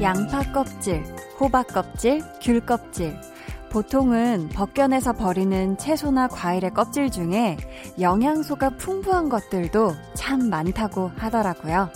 양파 껍질, 호박 껍질, 귤 껍질. 보통은 벗겨내서 버리는 채소나 과일의 껍질 중에 영양소가 풍부한 것들도 참 많다고 하더라고요.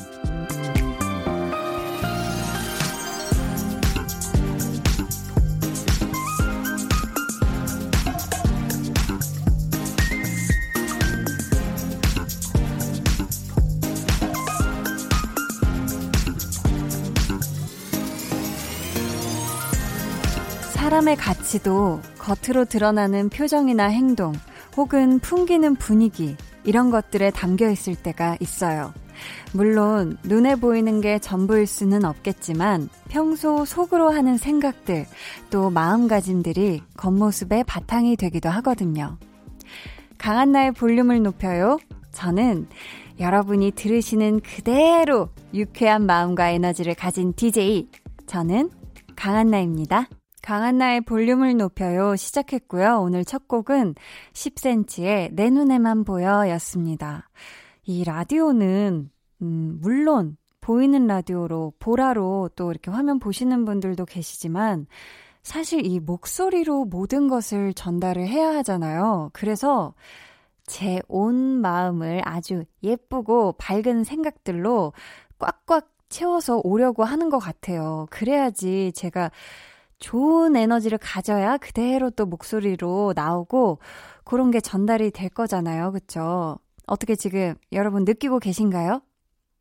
사람의 가치도 겉으로 드러나는 표정이나 행동, 혹은 풍기는 분위기, 이런 것들에 담겨 있을 때가 있어요. 물론, 눈에 보이는 게 전부일 수는 없겠지만, 평소 속으로 하는 생각들, 또 마음가짐들이 겉모습의 바탕이 되기도 하거든요. 강한나의 볼륨을 높여요. 저는 여러분이 들으시는 그대로 유쾌한 마음과 에너지를 가진 DJ, 저는 강한나입니다. 강한나의 볼륨을 높여요 시작했고요. 오늘 첫 곡은 10cm의 내 눈에만 보여 였습니다. 이 라디오는, 음, 물론 보이는 라디오로, 보라로 또 이렇게 화면 보시는 분들도 계시지만 사실 이 목소리로 모든 것을 전달을 해야 하잖아요. 그래서 제 온 마음을 아주 예쁘고 밝은 생각들로 꽉꽉 채워서 오려고 하는 것 같아요. 그래야지 제가 좋은 에너지를 가져야 그대로 또 목소리로 나오고 그런 게 전달이 될 거잖아요. 그쵸? 어떻게 지금 여러분 느끼고 계신가요?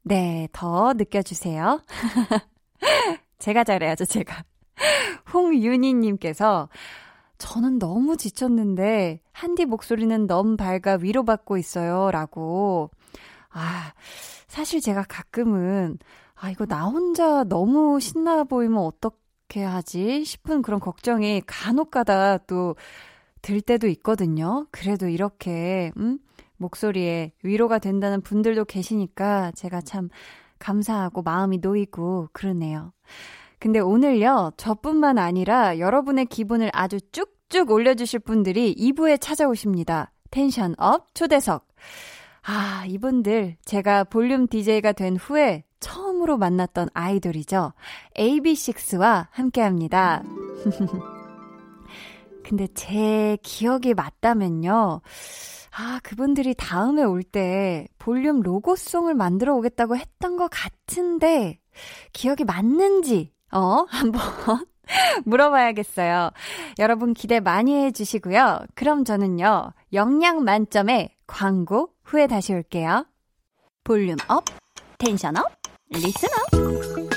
네, 더 느껴주세요. 제가 잘해야죠, 제가. 홍윤희님께서 저는 너무 지쳤는데 한디 목소리는 너무 밝아 위로받고 있어요. 라고. 아, 사실 제가 가끔은 아, 이거 나 혼자 너무 신나 보이면 어떡 어떻게 하지 싶은 그런 걱정이 간혹 가다 또 들 때도 있거든요. 그래도 이렇게, 음, 목소리에 위로가 된다는 분들도 계시니까 제가 참 감사하고 마음이 놓이고 그러네요. 근데 오늘요, 저뿐만 아니라 여러분의 기분을 아주 쭉쭉 올려주실 분들이 2부에 찾아오십니다. tension up 초대석. 아, 이분들 제가 볼륨 DJ가 된 후에 처음으로 만났던 아이돌이죠. AB6IX와 함께 합니다. 근데 제 기억이 맞다면요. 아, 그분들이 다음에 올 때 볼륨 로고송을 만들어 오겠다고 했던 것 같은데, 기억이 맞는지, 어, 한번 물어봐야겠어요. 여러분 기대 많이 해주시고요. 그럼 저는요, 영양 만점의 광고 후에 다시 올게요. volume up, tension up, listener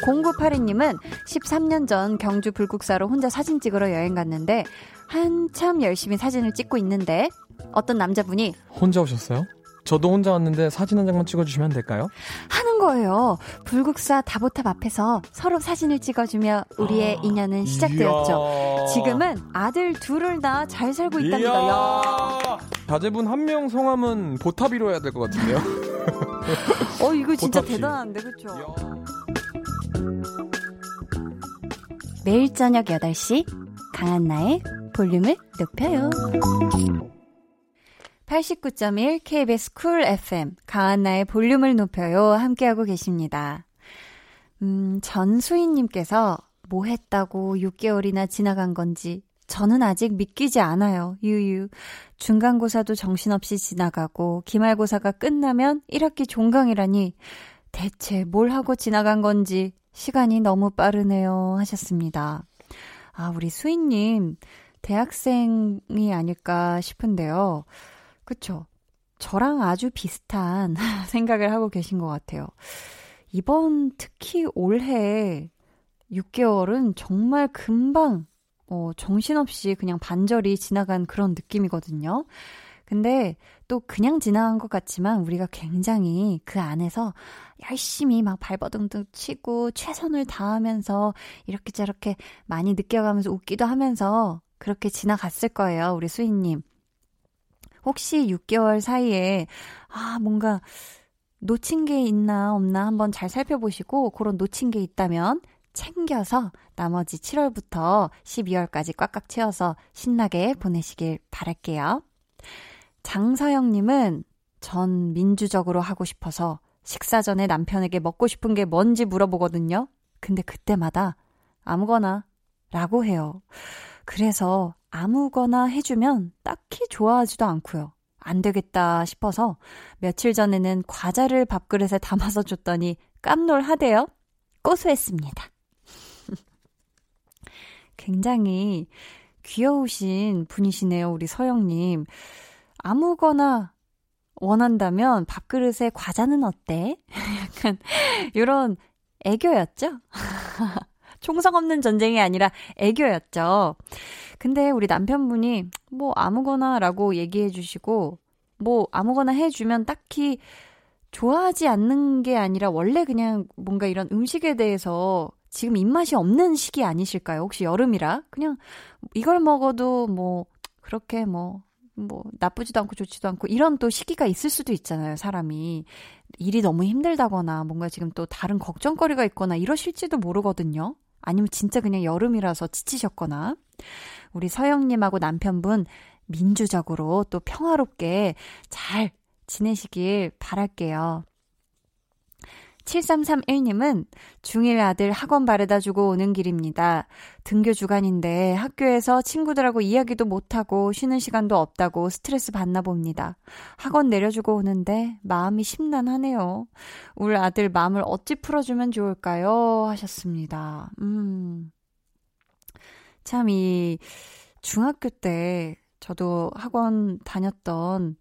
0982님은 13년 전 경주 불국사로 혼자 사진 찍으러 여행 갔는데 한참 열심히 사진을 찍고 있는데 어떤 남자분이 혼자 오셨어요? 저도 혼자 왔는데 사진 한 장만 찍어주시면 될까요? 하는 거예요. 불국사 다보탑 앞에서 서로 사진을 찍어주며 우리의 아, 인연은 시작되었죠. 지금은 아들 둘을 다 잘 살고 있답니다. 야. 자제분 한 명 성함은 보탑이로 해야 될 것 같은데요. 어 이거 진짜 대단한데 그렇죠? 매일 저녁 8시 강한나의 볼륨을 높여요. 89.1 KBS 쿨 FM 강한나의 볼륨을 높여요 함께하고 계십니다. 음, 전수인님께서 뭐 했다고 6개월이나 지나간 건지 저는 아직 믿기지 않아요. 유유. 중간고사도 정신없이 지나가고 기말고사가 끝나면 1학기 종강이라니 대체 뭘 하고 지나간 건지 시간이 너무 빠르네요 하셨습니다. 아, 우리 수인 님 대학생이 아닐까 싶은데요. 그쵸? 저랑 아주 비슷한 생각을 하고 계신 것 같아요. 이번 특히 올해 6개월은 정말 금방 어, 정신없이 그냥 반절이 지나간 그런 느낌이거든요. 근데 또 그냥 지나간 것 같지만 우리가 굉장히 그 안에서 열심히 막 발버둥둥 치고 최선을 다하면서 이렇게 저렇게 많이 느껴가면서 웃기도 하면서 그렇게 지나갔을 거예요. 우리 수인님. 혹시 6개월 사이에 아, 뭔가 놓친 게 있나 없나 한번 잘 살펴보시고 그런 놓친 게 있다면 챙겨서 나머지 7월부터 12월까지 꽉꽉 채워서 신나게 보내시길 바랄게요. 장서영님은 전 민주적으로 하고 싶어서 식사 전에 남편에게 먹고 싶은 게 뭔지 물어보거든요. 근데 그때마다 아무거나 라고 해요. 그래서 아무거나 해주면 딱히 좋아하지도 않고요. 안 되겠다 싶어서 며칠 전에는 과자를 밥그릇에 담아서 줬더니 깜놀하대요. 고소했습니다. 굉장히 귀여우신 분이시네요, 우리 서영님. 아무거나 원한다면 밥그릇에 과자는 어때? 약간, 요런 애교였죠? 총성 없는 전쟁이 아니라 애교였죠. 근데 우리 남편분이 뭐 아무거나 라고 얘기해 주시고, 뭐 아무거나 해주면 딱히 좋아하지 않는 게 아니라 원래 그냥 뭔가 이런 음식에 대해서 지금 입맛이 없는 시기 아니실까요? 혹시 여름이라? 그냥 이걸 먹어도 뭐 그렇게 뭐, 뭐 나쁘지도 않고 좋지도 않고 이런 또 시기가 있을 수도 있잖아요, 사람이. 일이 너무 힘들다거나 뭔가 지금 또 다른 걱정거리가 있거나 이러실지도 모르거든요. 아니면 진짜 그냥 여름이라서 지치셨거나. 우리 서영님하고 남편분 민주적으로 또 평화롭게 잘 지내시길 바랄게요. 7331님은 중1 아들 학원 바래다 주고 오는 길입니다. 등교 주간인데 학교에서 친구들하고 이야기도 못하고 쉬는 시간도 없다고 스트레스 받나 봅니다. 학원 내려주고 오는데 마음이 심란하네요. 우리 아들 마음을 어찌 풀어주면 좋을까요? 하셨습니다. 음. 참, 이 중학교 때 저도 학원 다녔던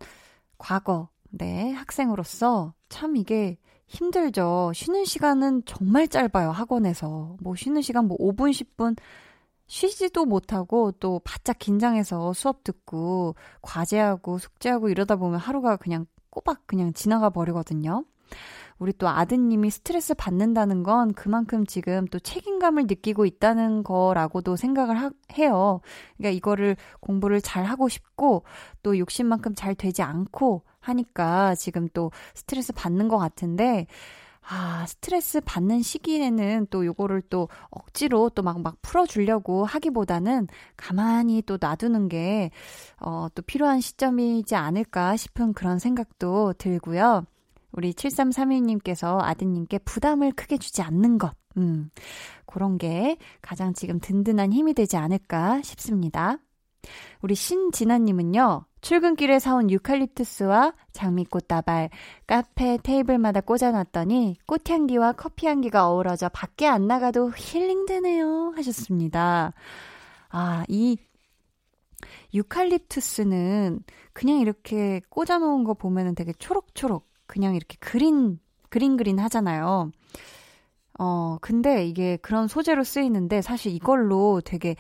과거, 네, 학생으로서 참 이게 힘들죠. 쉬는 시간은 정말 짧아요, 학원에서. 뭐 쉬는 시간 뭐 5분, 10분 쉬지도 못하고 또 바짝 긴장해서 수업 듣고 과제하고 숙제하고 이러다 보면 하루가 그냥 꼬박 그냥 지나가 버리거든요. 우리 또 아드님이 스트레스 받는다는 건 그만큼 지금 또 책임감을 느끼고 있다는 거라고도 생각을 하, 해요. 그러니까 이거를 공부를 잘 하고 싶고 또 욕심만큼 잘 되지 않고 하니까 지금 또 스트레스 받는 것 같은데 아, 스트레스 받는 시기에는 또 요거를 또 억지로 또 막, 막 풀어주려고 하기보다는 가만히 또 놔두는 게, 어, 또 필요한 시점이지 않을까 싶은 그런 생각도 들고요. 우리 7331님께서 아드님께 부담을 크게 주지 않는 것. 음, 그런 게 가장 지금 든든한 힘이 되지 않을까 싶습니다. 우리 신진아님은요, 출근길에 사온 유칼립투스와 장미꽃 다발, 카페 테이블마다 꽂아놨더니 꽃향기와 커피향기가 어우러져 밖에 안 나가도 힐링되네요. 하셨습니다. 아, 이 유칼립투스는 그냥 이렇게 꽂아놓은 거 보면은 되게 초록초록 그냥 이렇게 그린, 그린 그린 하잖아요. 어, 근데 이게 그런 소재로 쓰이는데 사실 이걸로 되게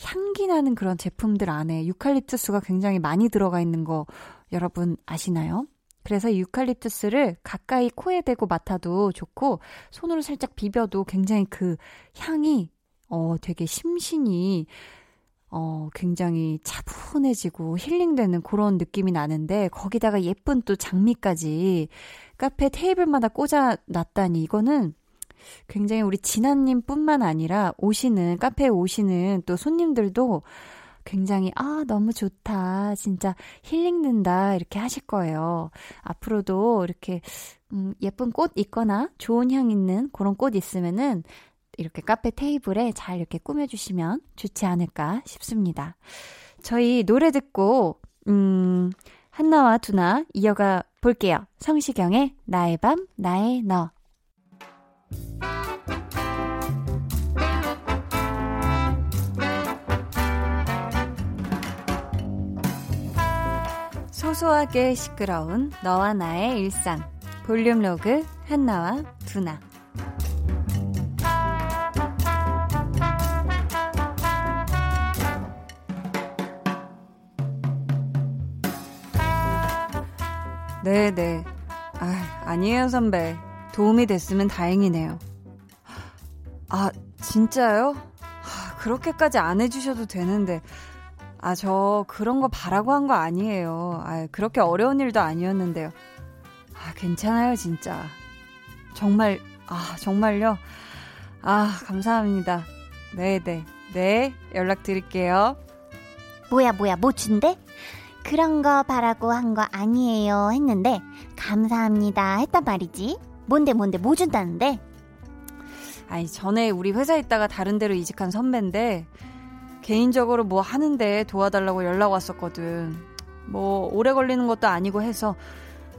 향기 나는 그런 제품들 안에 유칼립투스가 굉장히 많이 들어가 있는 거 여러분 아시나요? 그래서 유칼립투스를 가까이 코에 대고 맡아도 좋고 손으로 살짝 비벼도 굉장히 그 향이 어 되게 심신이 어, 굉장히 차분해지고 힐링되는 그런 느낌이 나는데 거기다가 예쁜 또 장미까지 카페 테이블마다 꽂아 놨다니 이거는 굉장히 우리 진아님 뿐만 아니라 오시는 카페에 오시는 또 손님들도 굉장히 아 너무 좋다 진짜 힐링된다 이렇게 하실 거예요 앞으로도 이렇게 음, 예쁜 꽃 있거나 좋은 향 있는 그런 꽃 있으면은 이렇게 카페 테이블에 잘 이렇게 꾸며주시면 좋지 않을까 싶습니다. 저희 노래 듣고, 음, 한나와 두나 이어가 볼게요. 성시경의 나의 밤, 나의 너. 소소하게 시끄러운 너와 나의 일상. 볼륨 로그 한나와 두나. 네네. 아, 아니에요, 선배. 도움이 됐으면 다행이네요. 아, 진짜요? 아, 그렇게까지 안 해주셔도 되는데. 아, 저 그런 거 바라고 한 거 아니에요. 아, 그렇게 어려운 일도 아니었는데요. 아, 괜찮아요, 진짜. 정말, 아, 정말요? 아, 감사합니다. 네네. 네, 연락드릴게요. 뭐야, 뭐야, 뭐 준대? 그런 거 바라고 한 거 아니에요 했는데 감사합니다 했단 말이지. 뭔데 뭔데 뭐 준다는데? 아니, 전에 우리 회사에 있다가 다른 데로 이직한 선배인데, 개인적으로 뭐 하는데 도와달라고 연락 왔었거든. 뭐, 오래 걸리는 것도 아니고 해서,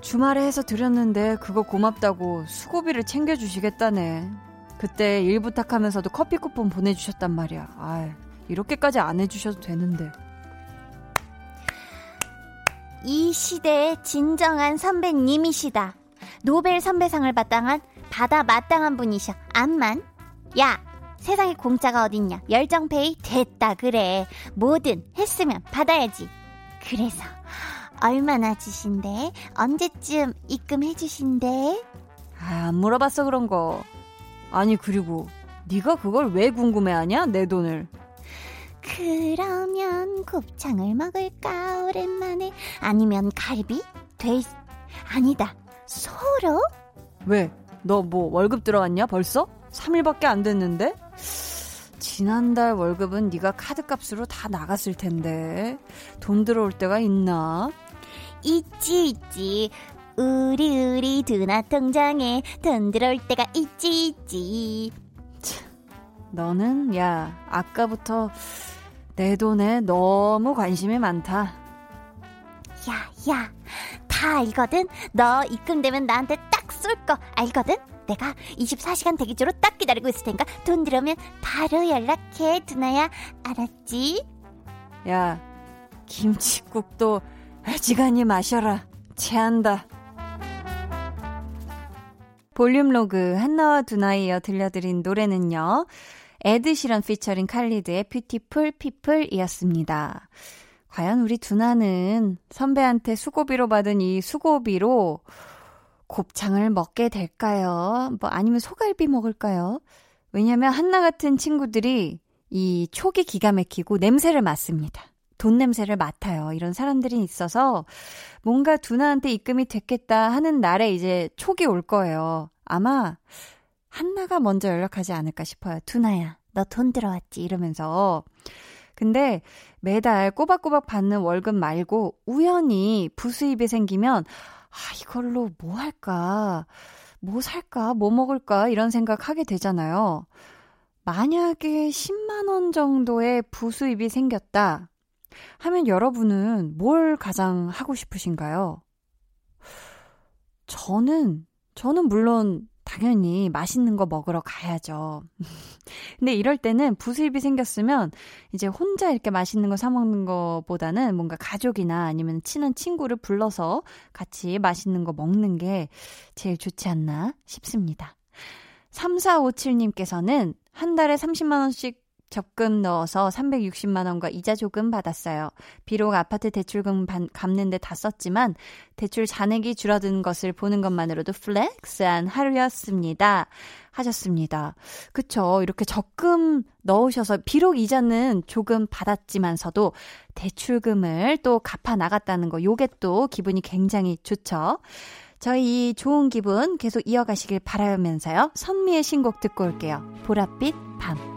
주말에 해서 드렸는데, 그거 고맙다고 수고비를 챙겨주시겠다네. 그때 일 부탁하면서도 커피 쿠폰 보내주셨단 말이야. 아 이렇게까지 안 해주셔도 되는데. 이 시대의 진정한 선배님이시다. 노벨 선배상을 받당한 받아 마땅한 분이셔. 암만. 야, 세상에 공짜가 어딨냐. 열정페이 됐다 그래. 뭐든 했으면 받아야지. 그래서 얼마나 주신대? 언제쯤 입금해 주신대? 아, 안 물어봤어 그런 거. 아니 그리고 네가 그걸 왜 궁금해하냐 내 돈을 그러면 곱창을 먹을까 오랜만에 아니면 갈비 돼 아니다 소로? 왜? 너 뭐 월급 들어왔냐 벌써? 3일밖에 안 됐는데? 지난달 월급은 네가 카드값으로 다 나갔을 텐데. 돈 들어올 때가 있나? 있지 있지. 우리 우리 두나 통장에 돈 들어올 때가 있지 있지. 너는 야 아까부터 내 돈에 너무 관심이 많다. 야, 야, 다 알거든? 너 입금되면 나한테 딱 쏠 거 알거든? 내가 24시간 대기조로 딱 기다리고 있을 테니까 돈 들어오면 바로 연락해, 두나야. 알았지? 야, 김치국도 어지간히 마셔라. 체한다. 볼륨 로그 한나와 두나에 이어 들려드린 노래는요. 에드시런 피처링 칼리드의 뷰티풀 피플이었습니다. 과연 우리 두나는 선배한테 수고비로 받은 이 수고비로 곱창을 먹게 될까요? 뭐 아니면 소갈비 먹을까요? 왜냐면 한나 같은 친구들이 이 촉이 기가 막히고 냄새를 맡습니다. 돈 냄새를 맡아요. 이런 사람들이 있어서 뭔가 두나한테 입금이 됐겠다 하는 날에 이제 촉이 올 거예요. 아마 한나가 먼저 연락하지 않을까 싶어요. 두나야, 너 돈 들어왔지? 이러면서. 근데 매달 꼬박꼬박 받는 월급 말고 우연히 부수입이 생기면 아, 이걸로 뭐 할까? 뭐 살까? 뭐 먹을까? 이런 생각 하게 되잖아요. 만약에 10만원 정도의 부수입이 생겼다. 하면 여러분은 뭘 가장 하고 싶으신가요? 저는, 저는 물론 당연히 맛있는 거 먹으러 가야죠. 근데 이럴 때는 부수입이 생겼으면 이제 혼자 이렇게 맛있는 거 사 먹는 거보다는 뭔가 가족이나 아니면 친한 친구를 불러서 같이 맛있는 거 먹는 게 제일 좋지 않나 싶습니다. 3457님께서는 한 달에 30만원씩 적금 넣어서 360만원과 이자 조금 받았어요. 비록 아파트 대출금 갚는데 다 썼지만 대출 잔액이 줄어든 것을 보는 것만으로도 플렉스한 하루였습니다. 하셨습니다. 그쵸. 이렇게 적금 넣으셔서 비록 이자는 조금 받았지만서도 대출금을 또 갚아 나갔다는 거 요게 또 기분이 굉장히 좋죠. 저희 이 좋은 기분 계속 이어가시길 바라면서요. 선미의 신곡 듣고 올게요. 보랏빛 밤.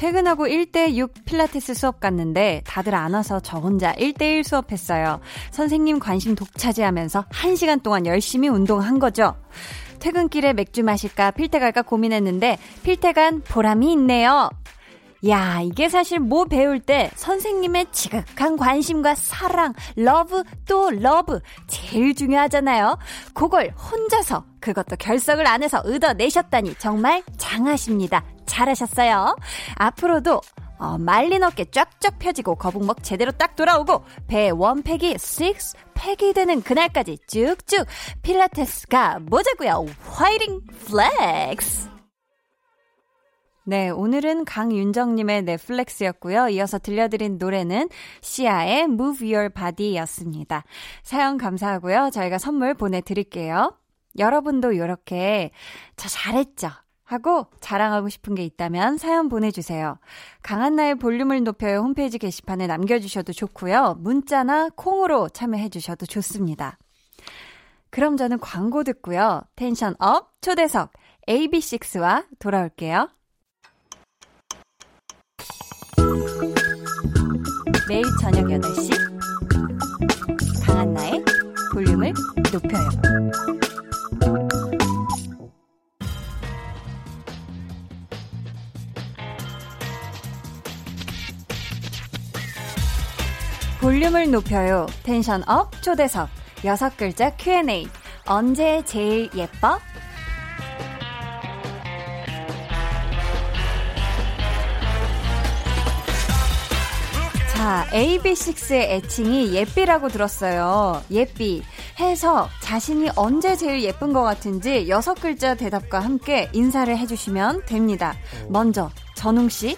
퇴근하고 1대6 필라테스 수업 갔는데 다들 안 와서 저 혼자 1대1 수업했어요. 선생님 관심 독차지하면서 1시간 동안 열심히 운동한 거죠. 퇴근길에 맥주 마실까 필테 갈까 고민했는데 필테 간 보람이 있네요. 야, 이게 사실 뭐 배울 때 선생님의 지극한 관심과 사랑, love 또 love 제일 중요하잖아요. 그걸 혼자서 그것도 결석을 안 해서 얻어내셨다니 정말 장하십니다. 잘하셨어요. 앞으로도 어, 말린 어깨 쫙쫙 펴지고 거북목 제대로 딱 돌아오고 배 one pack이 6 pack이 되는 그날까지 쭉쭉 필라테스 가 보자고요. 화이팅 flex! 네, 오늘은 강윤정님의 flex였고요. 이어서 들려드린 노래는 Sia의 Move Your Body였습니다. 사연 감사하고요. 저희가 선물 보내드릴게요. 여러분도 이렇게 저 잘했죠? 하고 자랑하고 싶은 게 있다면 사연 보내주세요. 강한나의 볼륨을 높여요 홈페이지 게시판에 남겨주셔도 좋고요. 문자나 콩으로 참여해주셔도 좋습니다. 그럼 저는 광고 듣고요. tension up 초대석 AB6IX와 돌아올게요. 매일 저녁 8시 강한나의 볼륨을 높여요. 볼륨을 높여요. 텐션 업 초대석. 여섯 글자 Q&A. 언제 제일 예뻐? 자, AB6IX의 애칭이 예삐라고 들었어요. 예삐. 해서 자신이 언제 제일 예쁜 것 같은지 여섯 글자 대답과 함께 인사를 해주시면 됩니다. 먼저, 전웅씨.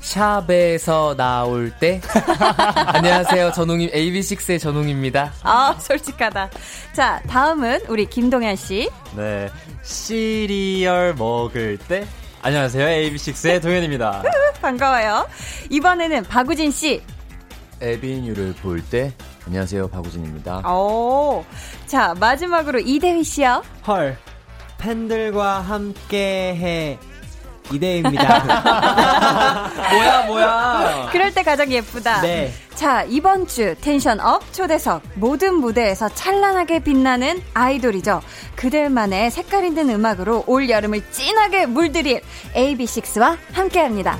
샵에서 나올 때 안녕하세요 전웅님 AB6IX의 전웅입니다 아 솔직하다 자 다음은 우리 김동현 씨 네 시리얼 먹을 때 안녕하세요 AB6IX의 동현입니다 반가워요 이번에는 박우진 씨 ABNEW를 볼 때 안녕하세요 박우진입니다. 오, 자 마지막으로 이대휘 씨요. 헐 팬들과 함께 해 이대휘입니다. 뭐야 뭐야 그럴 때 가장 예쁘다. 네. 자 이번 주 tension up 초대석 모든 무대에서 찬란하게 빛나는 아이돌이죠. 그들만의 색깔 있는 음악으로 올 여름을 진하게 물들일 AB6IX와 함께합니다.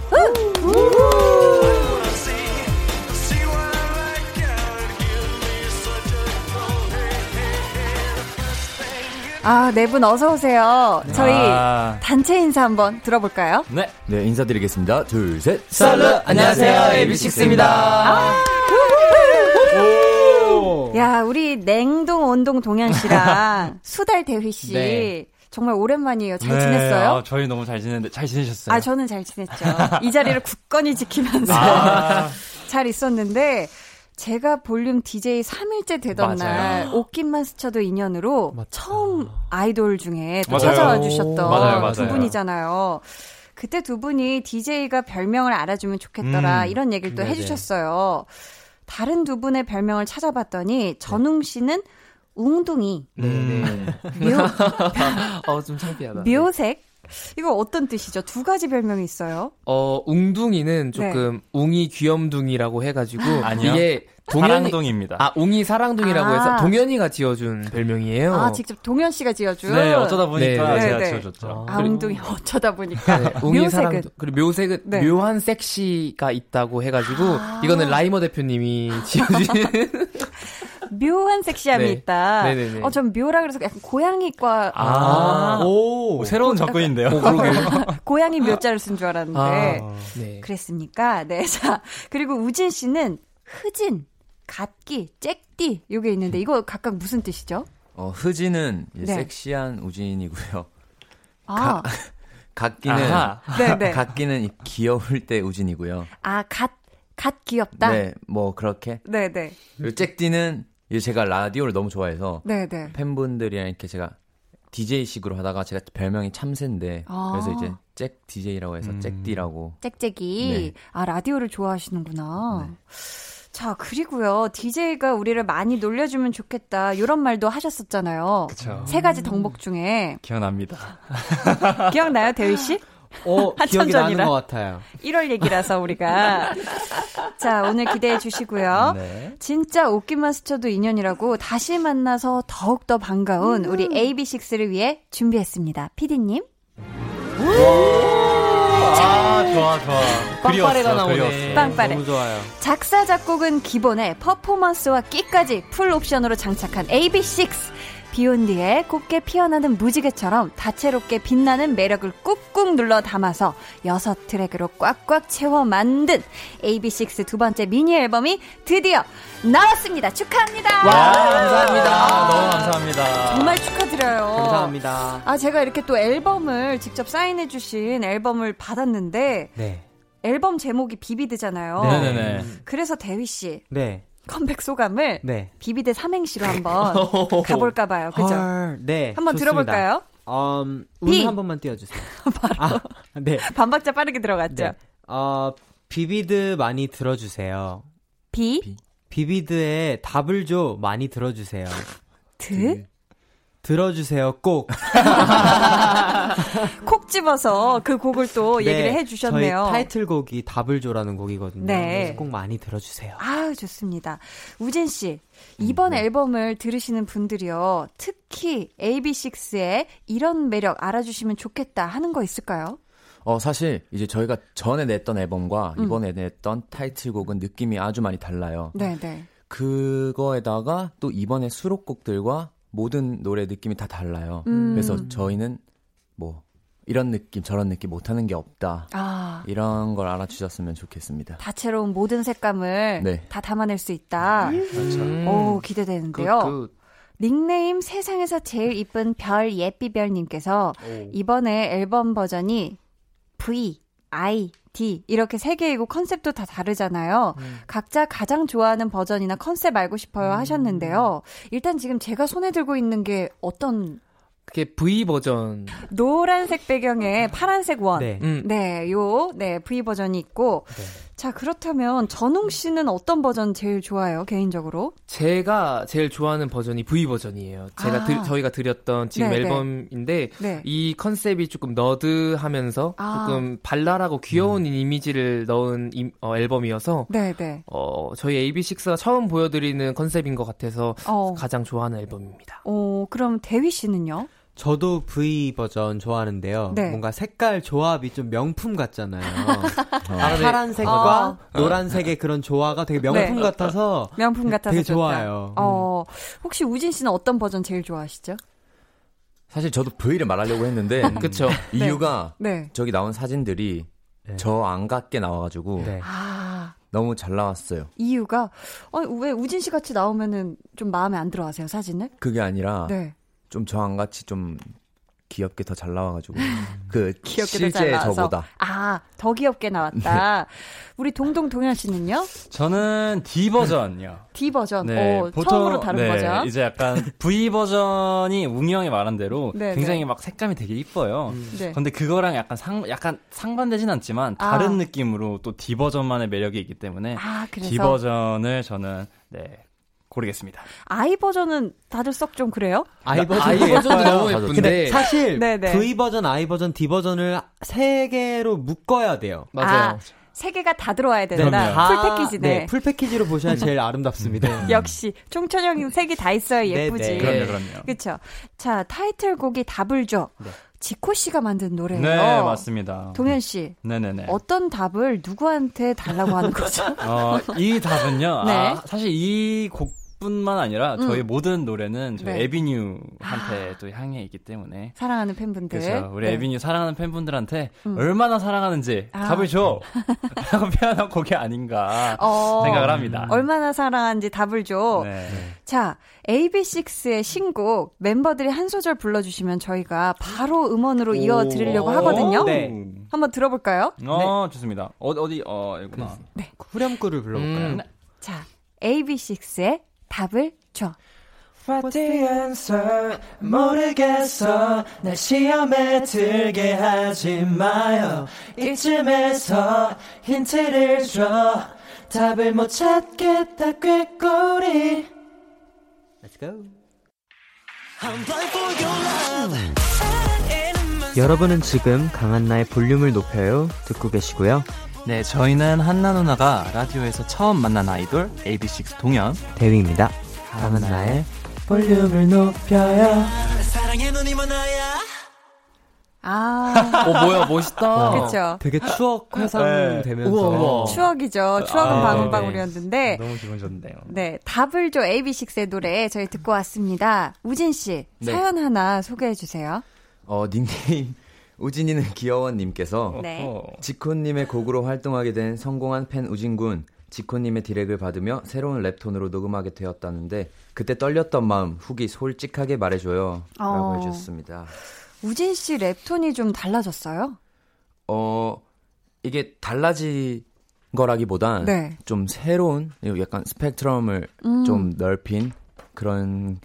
아, 네 분 어서 오세요. 저희 아. 단체 인사 한번 들어볼까요? 네 네 인사드리겠습니다. 둘 셋. 썰루 안녕하세요 AB6IX입니다 야, 우리 냉동 온동 동현 씨랑 수달 대휘 씨 네. 정말 오랜만이에요. 잘 네, 지냈어요? 아, 저희 너무 잘 지냈는데 잘 지내셨어요? 아, 저는 잘 지냈죠. 이 자리를 굳건히 지키면서 아. 잘 있었는데 제가 볼륨 DJ 3일째 되던 맞아요. 날 옷깃만 스쳐도 인연으로 처음 아이돌 중에. 찾아와 주셨던 맞아요, 맞아요. 두 분이잖아요. 그때 두 분이 DJ가 별명을 알아주면 좋겠더라 음. 이런 얘기를 또 네네. 해주셨어요. 다른 두 분의 별명을 찾아봤더니 전웅 씨는 웅둥이, 네네 묘, 어 좀 창피하다 묘색. 이거 어떤 뜻이죠? 두 가지 별명이 있어요. 어 웅둥이는 조금 웅이 귀염둥이라고 해가지고 아니요. 이게 동현이 사랑둥입니다 아 웅이 사랑둥이라고 아. 해서 동현이가 지어준 별명이에요 아, 직접 동현 씨가 지어준. 네 어쩌다 보니까 네, 제가 네. 지어줬죠 아, 웅둥이 어쩌다 보니까. 네, 웅이 묘색은. 사랑 그리고 묘섹은 네. 묘한 섹시가 있다고 해가지고 아. 이거는 라이머 대표님이 지어준 묘한 섹시함이 네. 있다. 네네네. 어, 전 묘라 그래서 약간 고양이과, 아, 오, 새로운 접근인데요 오. 고양이 묘자를 쓴 줄 알았는데. 아, 네. 그랬습니까? 네. 자, 그리고 우진 씨는 섹진, 갓기, 잭띠, 요게 있는데, 이거 각각 무슨 뜻이죠? 어 흐지는 이제 네. 섹시한 우진이고요. 아, 갓기는 아하. 네네. 갓기는 이 귀여울 때 우진이고요. 아, 갓, 갓 귀엽다? 네, 뭐 그렇게. 네네. 그리고 잭디는 이제 제가 라디오를 너무 좋아해서 네네. 팬분들이랑 이렇게 제가 DJ식으로 하다가 제가 별명이 참새인데 아. 그래서 이제 잭 DJ라고 해서 음. 잭디라고. 짹짹이. 네. 아, 라디오를 좋아하시는구나. 네. 자, 그리고요. DJ가 우리를 많이 놀려주면 좋겠다. 이런 말도 하셨었잖아요. 그쵸 세 가지 덕목 중에. 기억납니다 기억나요, 대휘 씨? 어, 기억이. 나는 것 같아요. 1월 얘기라서 우리가. 자, 오늘 기대해 주시고요. 네. 진짜 옷깃만 스쳐도 인연이라고 다시 만나서 더욱더 반가운 우리 AB6IX를 위해 준비했습니다. 피디님. 아 좋아, 좋아. 빵빠레가 나오네. 빵빠레. 너무 좋아요. 작사, 작곡은 기본에 퍼포먼스와 끼까지 풀 옵션으로 장착한 AB6. 비온 뒤에 곱게 피어나는 무지개처럼 다채롭게 빛나는 매력을 꾹꾹 눌러 담아서 여섯 트랙으로 꽉꽉 채워 만든 AB6 두 번째 미니 앨범이 드디어 나왔습니다. 축하합니다. 와, 감사합니다. 너무 감사합니다. 정말 축하드려요. 감사합니다. 아, 제가 이렇게 또 앨범을 직접 사인해주신 앨범을 받았는데, 네. 앨범 제목이 VIVID잖아요. 네네네. 그래서 대휘 씨, 네. 컴백 소감을 네. VIVID 삼행시로 한번 가볼까 봐요. 그죠? 헐, 네. 한번 좋습니다. 들어볼까요? 음, 비. 운한 번만 띄워주세요. 아, 네. 반박자 빠르게 들어갔죠? 네. 어, 비비드 많이 들어주세요. 비, 비비드의 답을 줘 많이 들어주세요. 드, 들어주세요, 꼭. 콕 집어서 그 곡을 또 네, 얘기를 해주셨네요. 저희 타이틀곡이 답을 줘라는 곡이거든요. 네. 그래서 꼭 많이 들어주세요. 아유, 좋습니다. 우진 씨, 이번 네. 앨범을 들으시는 분들이요, 특히 AB6IX의 이런 매력 알아주시면 좋겠다 하는 거 있을까요? 어, 사실 이제 저희가 전에 냈던 앨범과 음. 이번에 냈던 타이틀곡은 느낌이 아주 많이 달라요. 네네. 그거에다가 또 이번에 수록곡들과 모든 노래 느낌이 다 달라요. 음. 그래서 저희는 뭐 이런 느낌 저런 느낌 못하는 게 없다. 아, 이런 걸 알아주셨으면 좋겠습니다. 다채로운 모든 색감을 네. 다 담아낼 수 있다. 음. 오, 기대되는데요. 그, 그, 닉네임 세상에서 제일 이쁜 별 예삐별님께서 이번에 앨범 버전이 V, I, D 이렇게 세 개이고 컨셉도 다 다르잖아요. 각자 가장 좋아하는 버전이나 컨셉 알고 싶어요 하셨는데요. 일단 지금 제가 손에 들고 있는 게 어떤 그게 V 버전. 노란색 배경에 파란색 원. 네. 음. 네, 요, 네, V 버전이 있고. 자, 그렇다면 전웅 씨는 어떤 버전 제일 좋아요, 개인적으로? 제가 제일 좋아하는 버전이 V 버전이에요. 제가 아. 드- 저희가 드렸던 지금 네, 네. 앨범인데 네. 이 컨셉이 조금 nerd하면서 아. 조금 발랄하고 귀여운 이미지를 넣은 이- 어, 앨범이어서 네, 네. 어, 저희 AB6IX가 처음 보여드리는 컨셉인 것 같아서 어, 가장 좋아하는 앨범입니다. 어, 그럼 대휘 씨는요? 저도 V 버전 좋아하는데요. 네. 뭔가 색깔 조합이 좀 명품 같잖아요. 어. 파란색과 어. 노란색의 그런 조화가 되게 명품 네. 같아서 명품 같아서 되게 좋다. 좋아요. 어, 혹시 우진 씨는 어떤 버전 제일 좋아하시죠? 사실 저도 V를 말하려고 했는데 그쵸? 이유가 네. 저기 나온 사진들이 네. 저안 같게 나와가지고 네. 아, 너무 잘 나왔어요. 이유가, 어, 왜 우진 씨 같이 나오면은 좀 마음에 안 들어 하세요, 사진을? 그게 아니라 네. 좀저안 같이 좀 귀엽게 더 잘 나와가지고 그 귀엽게 실제. 저보다 아, 더 귀엽게 나왔다. 우리 동동 동현 씨는요? 저는 D 버전이요. D 버전. 네, 어, 처음으로 다른 네, 버전. 이제 약간 V 버전이 웅이 형이 말한 대로 네, 굉장히 네. 막 색감이 되게 이뻐요. 네. 근데 그거랑 약간 상 약간 상반되진 않지만 아. 다른 느낌으로 또 D 버전만의 매력이 있기 때문에 아, 그래서 D 버전을 저는 네 고르겠습니다. I 버전은 다들 썩 좀 그래요? 아이 버전 아이 버전도 너무. 예쁜데 근데 사실 네, 네. V 버전, I 버전, D 버전을 세 개로 묶어야 돼요. 맞아요. 아, 세 개가 다 들어와야 된다. 다- full 패키지네. 네, full 패키지로 보셔야 제일 아름답습니다. 역시 총천연색이 다 있어야 예쁘지. 네, 네. 그럼요, 그럼요. 그쵸. 자, 타이틀곡이 답을 줘. 지코 씨가 만든 노래예요. 네, 맞습니다. 동현 씨, 네네네. 어떤 답을 누구한테 달라고 하는 거죠? 어, 이 답은요. 네. 아, 사실 이 곡 뿐만 아니라 저희 음. 모든 노래는 저희 네. 에비뉴한테 또 향해 있기 때문에 사랑하는 팬분들. 그렇죠. 우리 네. 에비뉴 사랑하는 팬분들한테 음. 얼마나 사랑하는지 아. 답을 줘. 라고 표현한 곡이 아닌가 어, 생각을 합니다. 얼마나 사랑하는지 답을 줘. 네. 자, AB6IX의 신곡 멤버들이 한 소절 불러주시면 저희가 바로 음원으로 이어드리려고 하거든요. 네. 한번 들어볼까요? 어, 좋습니다. 어, 어디, 어, 여기구나. 후렴구를 불러볼까요? 음. 자, AB6IX의 답을 줘. What the answer? 모르겠어. 날 시험에 들게 하지 마요. 이쯤에서 힌트를 줘. 답을 못 찾겠다 꾀꼬리. Let's go. I'm blind for your love 여러분은 지금 강한나의 볼륨을 높여요. 듣고 계시고요. 네, 저희는 한나 누나가 라디오에서 처음 만난 아이돌 AB6 동현 대위입니다. 강한나의 볼륨을 높여요 사랑의 눈이 많아야 아. 어, 뭐야, 멋있다. 그쵸. 되게 추억 회상되면서. 우와, 우와. 추억이죠. 추억은 아, 방울방울이었는데. 너무 기분 좋네요. 네, 답을 줘 AB6IX의 노래 저희 듣고 왔습니다. 우진 씨, 네. 사연 하나 소개해 주세요. 어, 닉네임 우진이는 귀여워님께서 네. 지코님의 곡으로 활동하게 된 성공한 팬 우진군. 지코님의 디렉을 받으며 새로운 랩톤으로 녹음하게 되었다는데 그때 떨렸던 마음 후기 솔직하게 말해줘요. 라고 어. 해주셨습니다. 우진 씨 랩톤이 좀 달라졌어요? 어, 이게 달라진 거라기보단 네. 좀 새로운 약간 스펙트럼을 음. 좀 넓힌 그런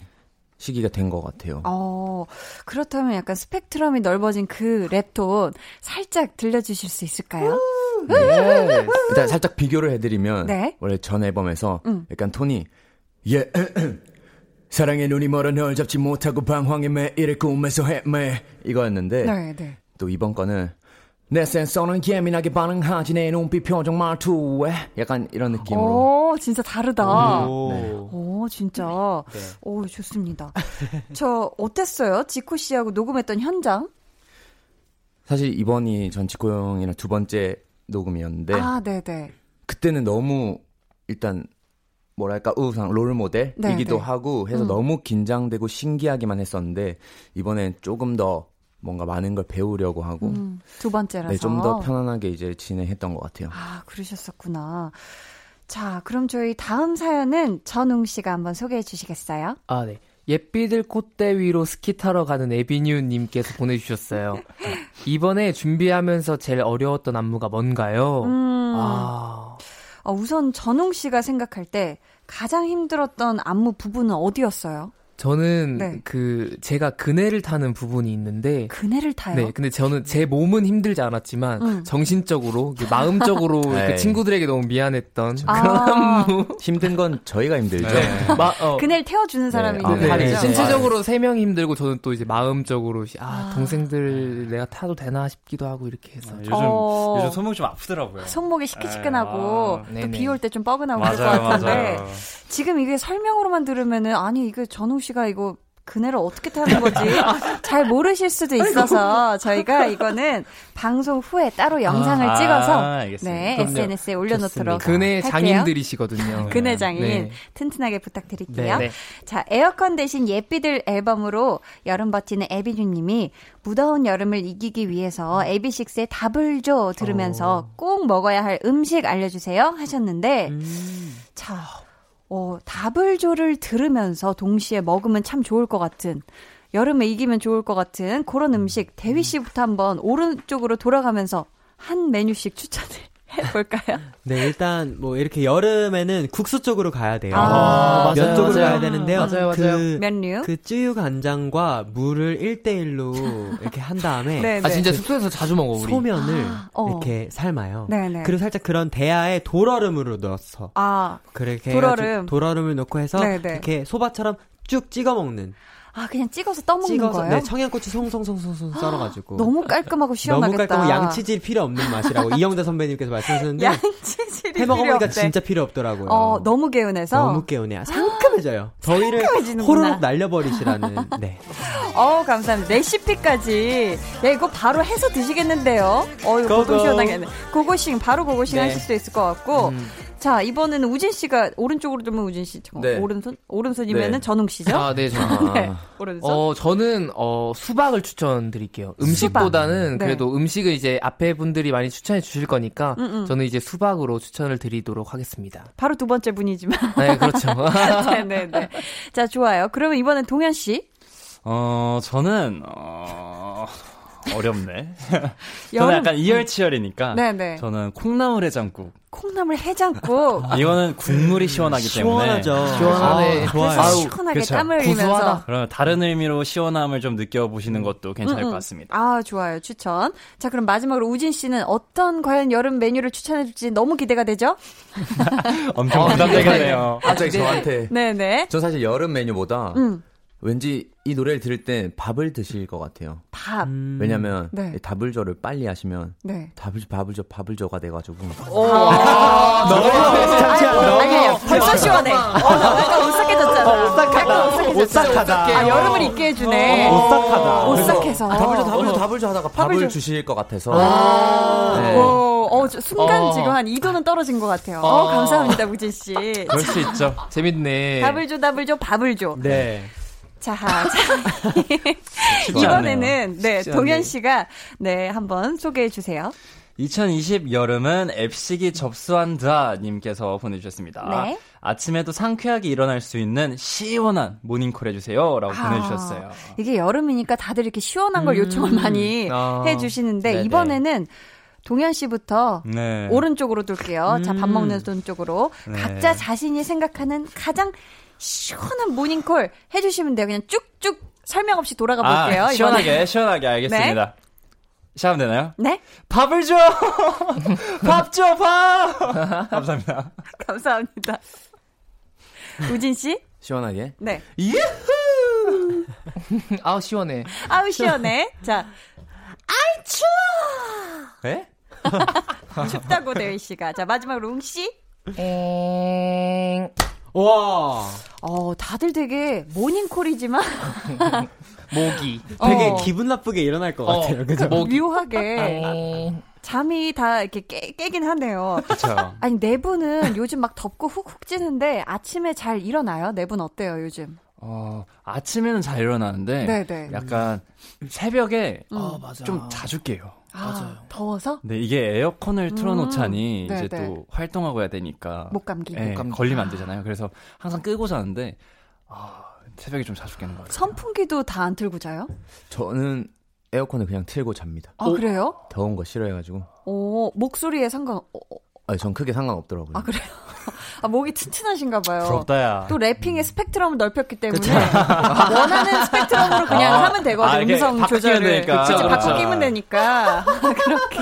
시기가 된 것 같아요. 어, 그렇다면 약간 스펙트럼이 넓어진 그 랩톤 살짝 들려주실 수 있을까요? 네. 일단 살짝 비교를 해드리면 네. 원래 전 앨범에서 음. 약간 톤이 예 사랑의 눈이 멀어 널 잡지 못하고 방황의 매일을 꿈에서 헤매 이거였는데 네, 네. 또 이번 거는 내 센서는 예민하게 반응하지 내 눈빛 표정 말투에 약간 이런 느낌으로 오, 진짜 다르다. 오. 오, 진짜. 네. 오, 좋습니다. 저, 어땠어요? 지코 씨하고 녹음했던 현장? 사실 이번이 전 지코 형이랑 두 번째 녹음이었는데 아, 네네. 그때는 너무 일단 뭐랄까 우상 롤 모델이기도 네, 네. 하고 해서 음. 너무 긴장되고 신기하기만 했었는데 이번엔 조금 더 뭔가 많은 걸 배우려고 하고 음, 두 번째라서. 네, 좀 더 편안하게 이제 진행했던 것 같아요. 아, 그러셨었구나. 자, 그럼 저희 다음 사연은 전웅 씨가 한번 소개해 주시겠어요? 아, 네. 예삐들 콧대 위로 스키 타러 가는 에비뉴님께서 보내주셨어요. 이번에 준비하면서 제일 어려웠던 안무가 뭔가요? 음. 아, 어, 우선 전웅 씨가 생각할 때 가장 힘들었던 안무 부분은 어디였어요? 저는 네. 그 제가 그네를 타는 부분이 있는데 그네를 타요? 네, 근데 저는 제 몸은 힘들지 않았지만 음. 정신적으로, 그 마음적으로 에이. 친구들에게 너무 미안했던 아. 그런 안무. 힘든 건 저희가 힘들죠. 마, 어, 그네를 태워주는 사람이 아, 있는 팔이 거죠? 이제 신체적으로 세 명이 힘들고 저는 또 이제 마음적으로 아, 아. 동생들 내가 타도 되나 싶기도 하고 이렇게 해서 요즘 어. 요즘 손목이 좀 아프더라고요. 손목이 시큰시큰하고 아, 또 네네. 비올 때 좀 뻐근하고 그럴 것 같은데 맞아요. 지금 이게 설명으로만 들으면은 아니 이거 전웅 씨가 이거 그네를 어떻게 타는 거지? 잘 모르실 수도 있어서 저희가 이거는 방송 후에 따로 영상을 아, 찍어서 알겠습니다. 네 그럼요. SNS에 올려놓도록 그네. 장인들이시거든요. 그네 장인 네. 튼튼하게 부탁드릴게요. 네. 자, 에어컨 대신 예삐들 앨범으로 여름 버티는 에비주님이 무더운 여름을 이기기 위해서 AB6IX의 답을 줘 들으면서 꼭 먹어야 할 음식 알려주세요 하셨는데 자, 어, 답을 줘를 들으면서 동시에 먹으면 참 좋을 것 같은 여름에 이기면 좋을 것 같은 그런 음식 대휘 씨부터 한번 오른쪽으로 돌아가면서 한 메뉴씩 추천을 해볼까요? 네, 일단 뭐 이렇게 여름에는 국수 쪽으로 가야 돼요. 아, 면 맞아요, 쪽으로 맞아요. 가야 되는데요. 맞아요, 맞아요. 그, 메뉴. 그 쯔유 간장과 물을 1대1로 이렇게 한 다음에 네, 아 네. 진짜 숙소에서 자주 먹어 우리. 소면을 아, 어. 이렇게 삶아요. 네네. 그리고 살짝 그런 대야에 돌얼음으로 넣어서 아, 그렇게 돌얼음. 돌얼음을 넣고 해서 네네. 이렇게 소바처럼 쭉 찍어 먹는. 아 그냥 찍어서 떠먹는 찍어서 거예요? 네, 청양고추 송송송송송 썰어가지고 너무 깔끔하고 시원하겠다. 너무 깔끔하고 양치질 필요 없는 맛이라고 이영대 선배님께서 말씀하셨는데 양치질이 해 먹어보니까 필요 없대. 진짜 필요 없더라고요. 어 너무 개운해서. 너무 개운해요. 상큼해져요. 더위를. 호로록 날려버리시라는. 네. 어 감사합니다. 레시피까지. 야 이거 바로 해서 드시겠는데요? 어 이거. 고고 시원하겠네. 고고싱 바로 고고싱 네. 하실 수도 있을 것 같고. 음. 자 이번에는 우진 씨가 오른쪽으로 두면 우진 씨. 저, 네. 오른손 오른손이면은 네. 전웅 씨죠? 아, 네, 저. 네. 오른손. 어, 저는, 어, 수박을 추천드릴게요. 음식보다는 수박. 네. 그래도 음식을 이제 앞에 분들이 많이 추천해 주실 거니까 음, 음. 저는 이제 수박으로 추천을 드리도록 하겠습니다. 바로 두 번째 분이지만. 네, 그렇죠. 네 네 네. 자 좋아요. 그러면 이번엔 동현 씨. 어, 저는, 어, 어렵네. 저는 약간 이열치열이니까. 네네. 저는 콩나물 해장국. 콩나물 해장국. 이거는 국물이 시원하기 때문에. 시원하죠. 시원하네. 아, 그래서 좋아요. 시원하게 그쵸. 땀을 흘리면서. 고소하다. 그러면 다른 의미로 시원함을 좀 느껴보시는 것도 괜찮을 음, 음. 것 같습니다. 아, 좋아요. 추천. 자, 그럼 마지막으로 우진 씨는 어떤 과연 여름 메뉴를 추천해줄지 너무 기대가 되죠? 엄청 어, 부담되겠네요. 갑자기 저한테 네네. 전 사실 여름 메뉴보다 음, 왠지 이 노래를 들을 때 밥을 드실 것 같아요. 밥. 음. 왜냐면 네. 이 답을 저를 빨리 하시면 네. 답을 밥을 저 밥을 저가 돼 가지고 아, 아니, 아니, 벌써 시원해. 어, 나 약간 오싹해졌잖아. 약간 오싹해졌어. 오싹해졌어요. 오싹하다. 아, 여름을 있게 해 주네. 어, 오싹하다. 오싹해서. 답을 줘, 답을 줘, 어. 답을 줘 하다가 답을 밥을 줘. 주실 것 같아서. 아, 네. 어, 어, 저 순간 어. 지금 한 2도는 떨어진 것 같아요. 어, 어. 감사합니다, 우진 씨. 그럴 수 있죠. 재밌네. 답을 줘, 답을 줘, 밥을 줘. 네. 자, 자. 쉽지 이번에는. 네 동현. 씨가 네 한번 소개해 주세요. 2020 여름은 앱식이 접수한다 님께서 보내주셨습니다. 네. 아침에도 상쾌하게 일어날 수 있는 시원한 모닝콜 해주세요. 라고 아, 보내주셨어요. 이게 여름이니까 다들 이렇게 시원한 걸 요청을 많이 아, 해주시는데 네네. 이번에는 동현 씨부터 네. 오른쪽으로 돌게요. 자, 밥 먹는 돈 쪽으로 네. 각자 자신이 생각하는 가장 시원한 모닝콜 해주시면 돼요. 그냥 쭉쭉 설명 없이 돌아가 볼게요. 아, 시원하게, 이번에. 시원하게 알겠습니다. 시작하면 되나요? 네, 밥을 줘! 밥 줘, 밥! 감사합니다. 감사합니다. 우진 씨, 시원하게. 네, 아 시원해. 아우 시원해. 자, 아이 추워. 네? 춥다고 대휘 씨가. 자 마지막으로 웅 씨. 와. 어 다들 되게 모닝콜이지만 모기. 되게 어. 기분 나쁘게 일어날 것 어, 같아요. 그죠? 묘하게 잠이 다 이렇게 깨, 깨긴 하네요. 그쵸. 아니 네 분은 요즘 막 덥고 훅훅 찌는데 아침에 잘 일어나요? 네분 어때요 요즘? 어, 아침에는 잘 일어나는데, 네네. 약간 새벽에 음. 좀 자주 깨요. 아, 더워서 네, 이게 에어컨을 틀어놓자니 음, 이제. 또 활동하고 해야 되니까. 목 감기. 예, 걸리면 안 되잖아요. 그래서 항상 끄고 자는데, 아, 새벽에 좀 자주 깨는 것 같아요. 선풍기도 다 안 틀고 자요? 저는 에어컨을 그냥 틀고 잡니다. 아 그래요? 더운 거 싫어해가지고. 오 목소리에 상관. 어, 어, 아니, 전 크게 상관없더라고요. 아 그래요? 아 목이 튼튼하신가 봐요. 부럽다, 야. 또 래핑의 스펙트럼을 넓혔기 때문에 원하는 스펙트럼으로 그냥 아, 하면 되거든요. 아, 음성 조절을. 되니까. 그치, 그쵸, 바꿔. 끼면 되니까. 그렇게.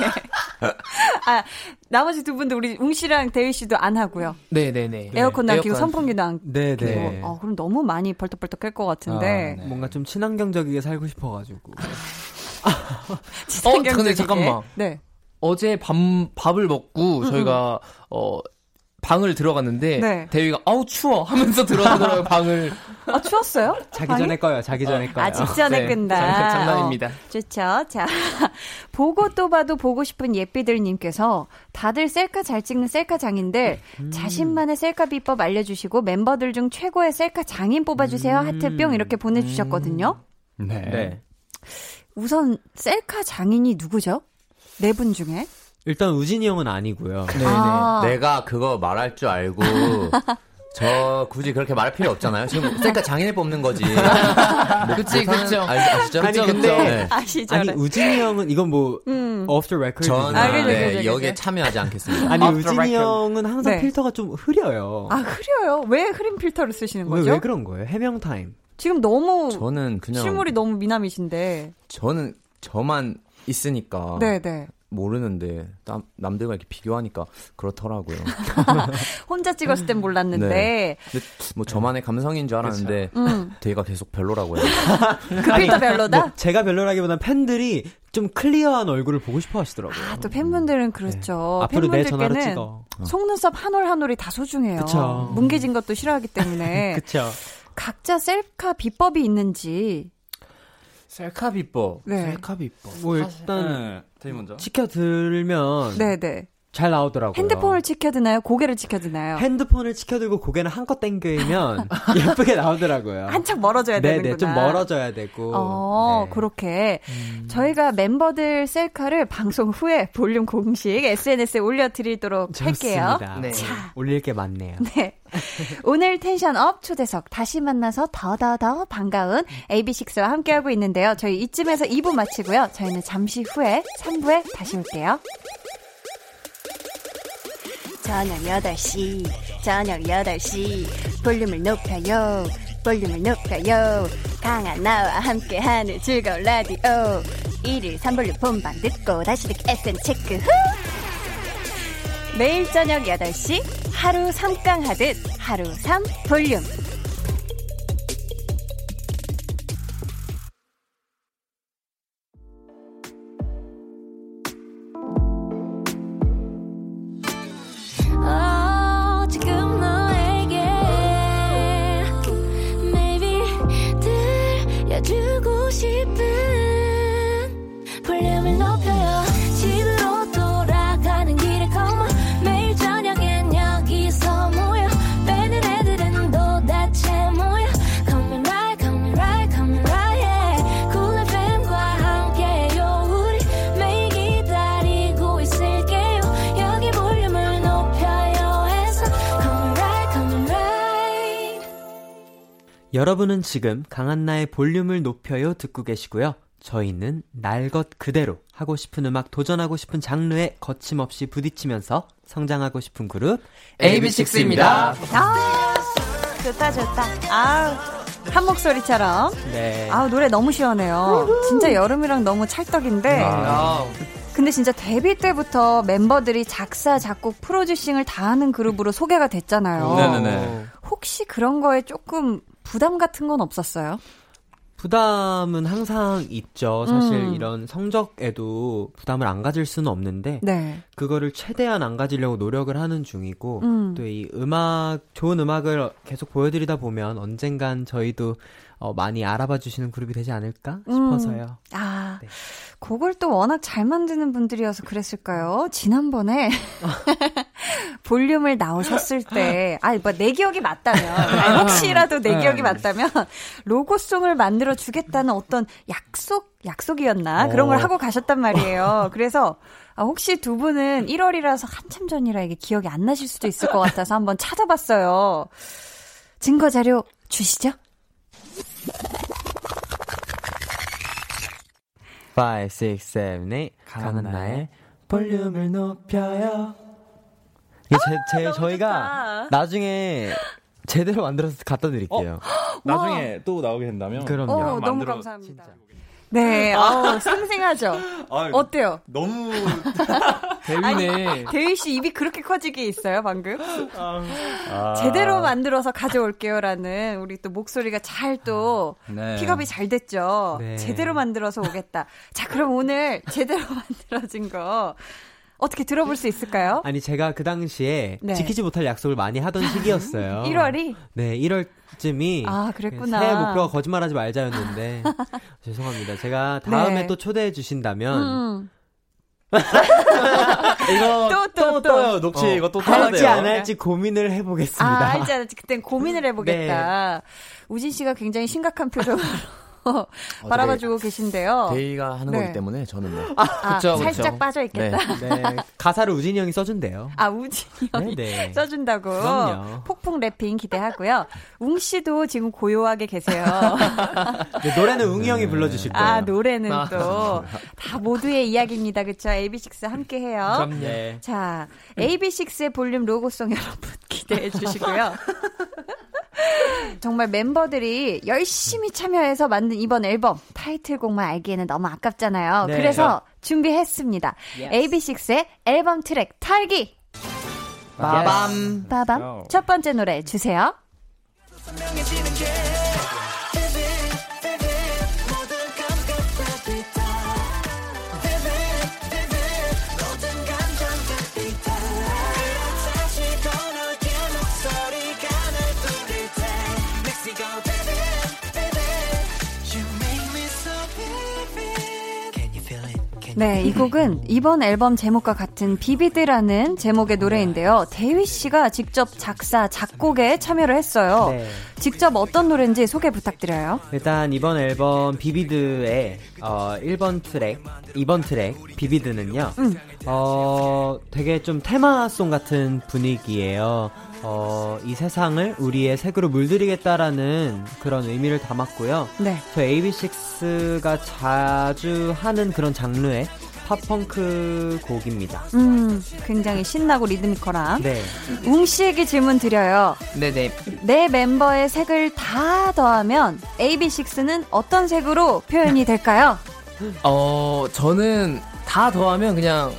아, 나머지 두 분도 우리 웅 씨랑 대휘 씨도 안 하고요. 네네네. 에어컨도 안 키고 에어컨. 선풍기도 안 네네. 어, 그럼 너무 많이 벌떡벌떡 깰 것 같은데. 아, 네. 뭔가 좀 친환경적이게 살고 싶어가지고. 어, 근데 잠깐만. 네. 어제 밥 밥을 먹고 저희가 어 방을 들어갔는데 네. 대위가 아우 추워 하면서 들어가더라고요 방을. 아, 추웠어요? 자기 방이? 전에 꺼요. 자기 전에 꺼요. 아, 직전에 네, 끈다. 장- 장난입니다. 어, 좋죠. 자, 보고 또 봐도 보고 싶은 예삐들님께서 다들 셀카 잘 찍는 셀카 장인들 자신만의 셀카 비법 알려주시고 멤버들 중 최고의 셀카 장인 뽑아주세요. 하트뿅 이렇게 보내주셨거든요. 네. 네. 우선 셀카 장인이 누구죠? 네 분 중에? 일단 우진이 형은 아니고요. 네네. 아, 내가 그거 말할 줄 알고 저 굳이 그렇게 말할 필요 없잖아요. 지금 셀카 장인을 뽑는 거지. 뭐, 그치, 그쵸. 알, 아시죠? 아니, 그쵸, 근데- 그쵸? 네. 아시죠? 아니 우진이 형은 이건 뭐 음. off the record. 저는 아, 그죠, 네, 그죠, 그죠. 여기에 참여하지 않겠습니다. 아니 우진이. 형은 항상 네. 필터가 좀 흐려요. 아, 흐려요. 왜 흐린 필터를 쓰시는 왜, 거죠? 왜 그런 거예요? 해명 타임. 지금 너무 저는 그냥 실물이 너무 미남이신데. 저는 저만 있으니까 네네. 모르는데 남, 남들과 이렇게 비교하니까 그렇더라고요. 혼자 찍었을 땐 몰랐는데. 네. 근데 뭐 저만의 감성인 줄 알았는데 음. 대휘가 계속 별로라고요. 그 필터 별로다? 뭐 제가 별로라기보단 팬들이 좀 clear한 얼굴을 보고 싶어 하시더라고요. 아, 또 팬분들은 그렇죠. 네. 앞으로 내 전화로 팬분들께는 찍어. 속눈썹 한 올 한 올이 다 소중해요. 그쵸. 뭉개진 것도 싫어하기 때문에 그쵸. 각자 셀카 비법이 있는지. 셀카 비법. 네. 셀카 비법. 뭐 일단 네. 먼저. 치켜들면 네네. 잘 나오더라고요. 핸드폰을 지켜드나요? 고개를 지켜드나요? 핸드폰을 치켜들고 고개는 한껏 땡겨이면 예쁘게 나오더라고요. 한참 멀어져야 되는구나. 네네, 좀 멀어져야 되고. 어, 네. 그렇게. 저희가 멤버들 셀카를 방송 후에 볼륨 공식 SNS에 올려드리도록 할게요. 좋습니다. 네. 자. 올릴 게 많네요. 네. 오늘 텐션업 초대석 다시 만나서 더더더 반가운 AB6IX와 함께하고 있는데요. 저희 이쯤에서 2부 마치고요. 저희는 잠시 후에 3부에 다시 올게요. 저녁 8시, 저녁 8시, 볼륨을 높여요, 볼륨을 높여요. 강한 나와 함께하는 즐거운 라디오. 1일 3볼륨 본방 듣고 다시 듣기 SN 체크 후! 매일 저녁 8시 하루 3강 하듯 하루 3 볼륨 들려주고 싶은 볼륨을 높여요 여러분은 지금 강한나의 볼륨을 높여요 듣고 계시고요. 저희는 날 것 그대로 하고 싶은 음악 도전하고 싶은 장르에 거침없이 부딪히면서 성장하고 싶은 그룹 AB6IX입니다. 아, 좋다, 좋다. 아우, 한 목소리처럼. 네. 아우, 노래 너무 시원해요. 진짜 여름이랑 너무 찰떡인데. 아, 근데 진짜 데뷔 때부터 멤버들이 작사, 작곡, 프로듀싱을 다 하는 그룹으로 소개가 됐잖아요. 네네네. 혹시 그런 거에 조금 부담 같은 건 없었어요? 부담은 항상 있죠. 사실 음. 이런 성적에도 부담을 안 가질 수는 없는데 네. 그거를 최대한 안 가지려고 노력을 하는 중이고 음. 또이 음악 좋은 음악을 계속 보여드리다 보면 언젠간 저희도 어, 많이 알아봐 주시는 그룹이 되지 않을까 싶어서요. 아, 네. 곡을 또 워낙 잘 만드는 분들이어서 그랬을까요? 지난번에 볼륨을 나오셨을 때, 아, 뭐, 내 기억이 맞다면, 아니, 혹시라도 내 기억이 맞다면, 로고송을 만들어 주겠다는 어떤 약속, 약속이었나? 그런 걸 어. 하고 가셨단 말이에요. 그래서, 아, 혹시 두 분은 1월이라서 한참 전이라 이게 기억이 안 나실 수도 있을 것 같아서 한번 찾아봤어요. 증거 자료 주시죠? 5, 6, 7, 8 가는 나의 볼륨을 높여요. 이게 제, 제 저희가 나중에 제대로 만들어서 갖다 드릴게요. 나중에 또 나오게 된다면 그럼요. 어, 너무 만들어- 감사합니다. 네, 아우, 생생하죠? 아유, 어때요? 너무 데뷔네. 대휘 씨 입이 그렇게 커지게 있어요, 방금? 아. 제대로 만들어서 가져올게요라는 우리 또 목소리가 잘또 네. 픽업이 잘 됐죠. 네. 제대로 만들어서 오겠다. 자, 그럼 오늘 제대로 만들어진 거 어떻게 들어볼 수 있을까요? 아니 제가 그 당시에 네. 지키지 못할 약속을 많이 하던 시기였어요. 1월이? 네, 1월쯤이 아, 그랬구나. 새해 목표가 거짓말하지 말자였는데 죄송합니다. 제가 다음에 네. 또 초대해 주신다면 음. 이거 또, 또, 또, 또. 또요. 녹취 어, 이거 또 할지 돼요. 안 할지 고민을 해보겠습니다. 아, 알지, 알지. 그땐 고민을 해보겠다. 우진 씨가 굉장히 심각한 표정으로 바라봐주고 계신데요. 데이가 하는 네. 거기 때문에 저는 뭐 아, 그쵸, 그쵸. 살짝 빠져 있겠다. 네, 가사를 우진이 형이 써준대요. 아, 우진이 형이 네, 네. 써준다고. 그럼요. 폭풍 rapping 기대하고요. 웅 씨도 지금 고요하게 계세요. 네, 노래는 웅이 형이 불러주실 거예요. 아, 노래는 아. 또다 모두의 이야기입니다. 그쵸? AB6 함께 해요. 그럼요. 네. 자, AB6IX의 볼륨 로고송 여러분 기대해 주시고요. 정말 멤버들이 열심히 참여해서 만든 이번 앨범 타이틀곡만 알기에는 너무 아깝잖아요. 네. 그래서 준비했습니다. AB6IX의 앨범 트랙 탈기. 빠밤. 빠밤. 첫 번째 노래 주세요. 네, 이 곡은 이번 앨범 제목과 같은 VIVID라는 제목의 노래인데요. 대휘 씨가 직접 작사, 작곡에 참여를 했어요. 네. 직접 어떤 노래인지 소개 부탁드려요. 일단 이번 앨범 VIVID의 어, 1번 트랙, 2번 트랙 VIVID는요. 음. 어, 되게 좀 테마송 같은 분위기예요. 어, 이 세상을 우리의 색으로 물들이겠다라는 그런 의미를 담았고요. 네. 저 AB6IX가 자주 하는 그런 장르의 팝펑크 곡입니다. 음, 굉장히 신나고 리드미컬한. 네. 웅 씨에게 질문 드려요. 네네. 내 멤버의 색을 다 더하면 AB6IX는 어떤 색으로 표현이 될까요? 어, 저는 다 더하면 그냥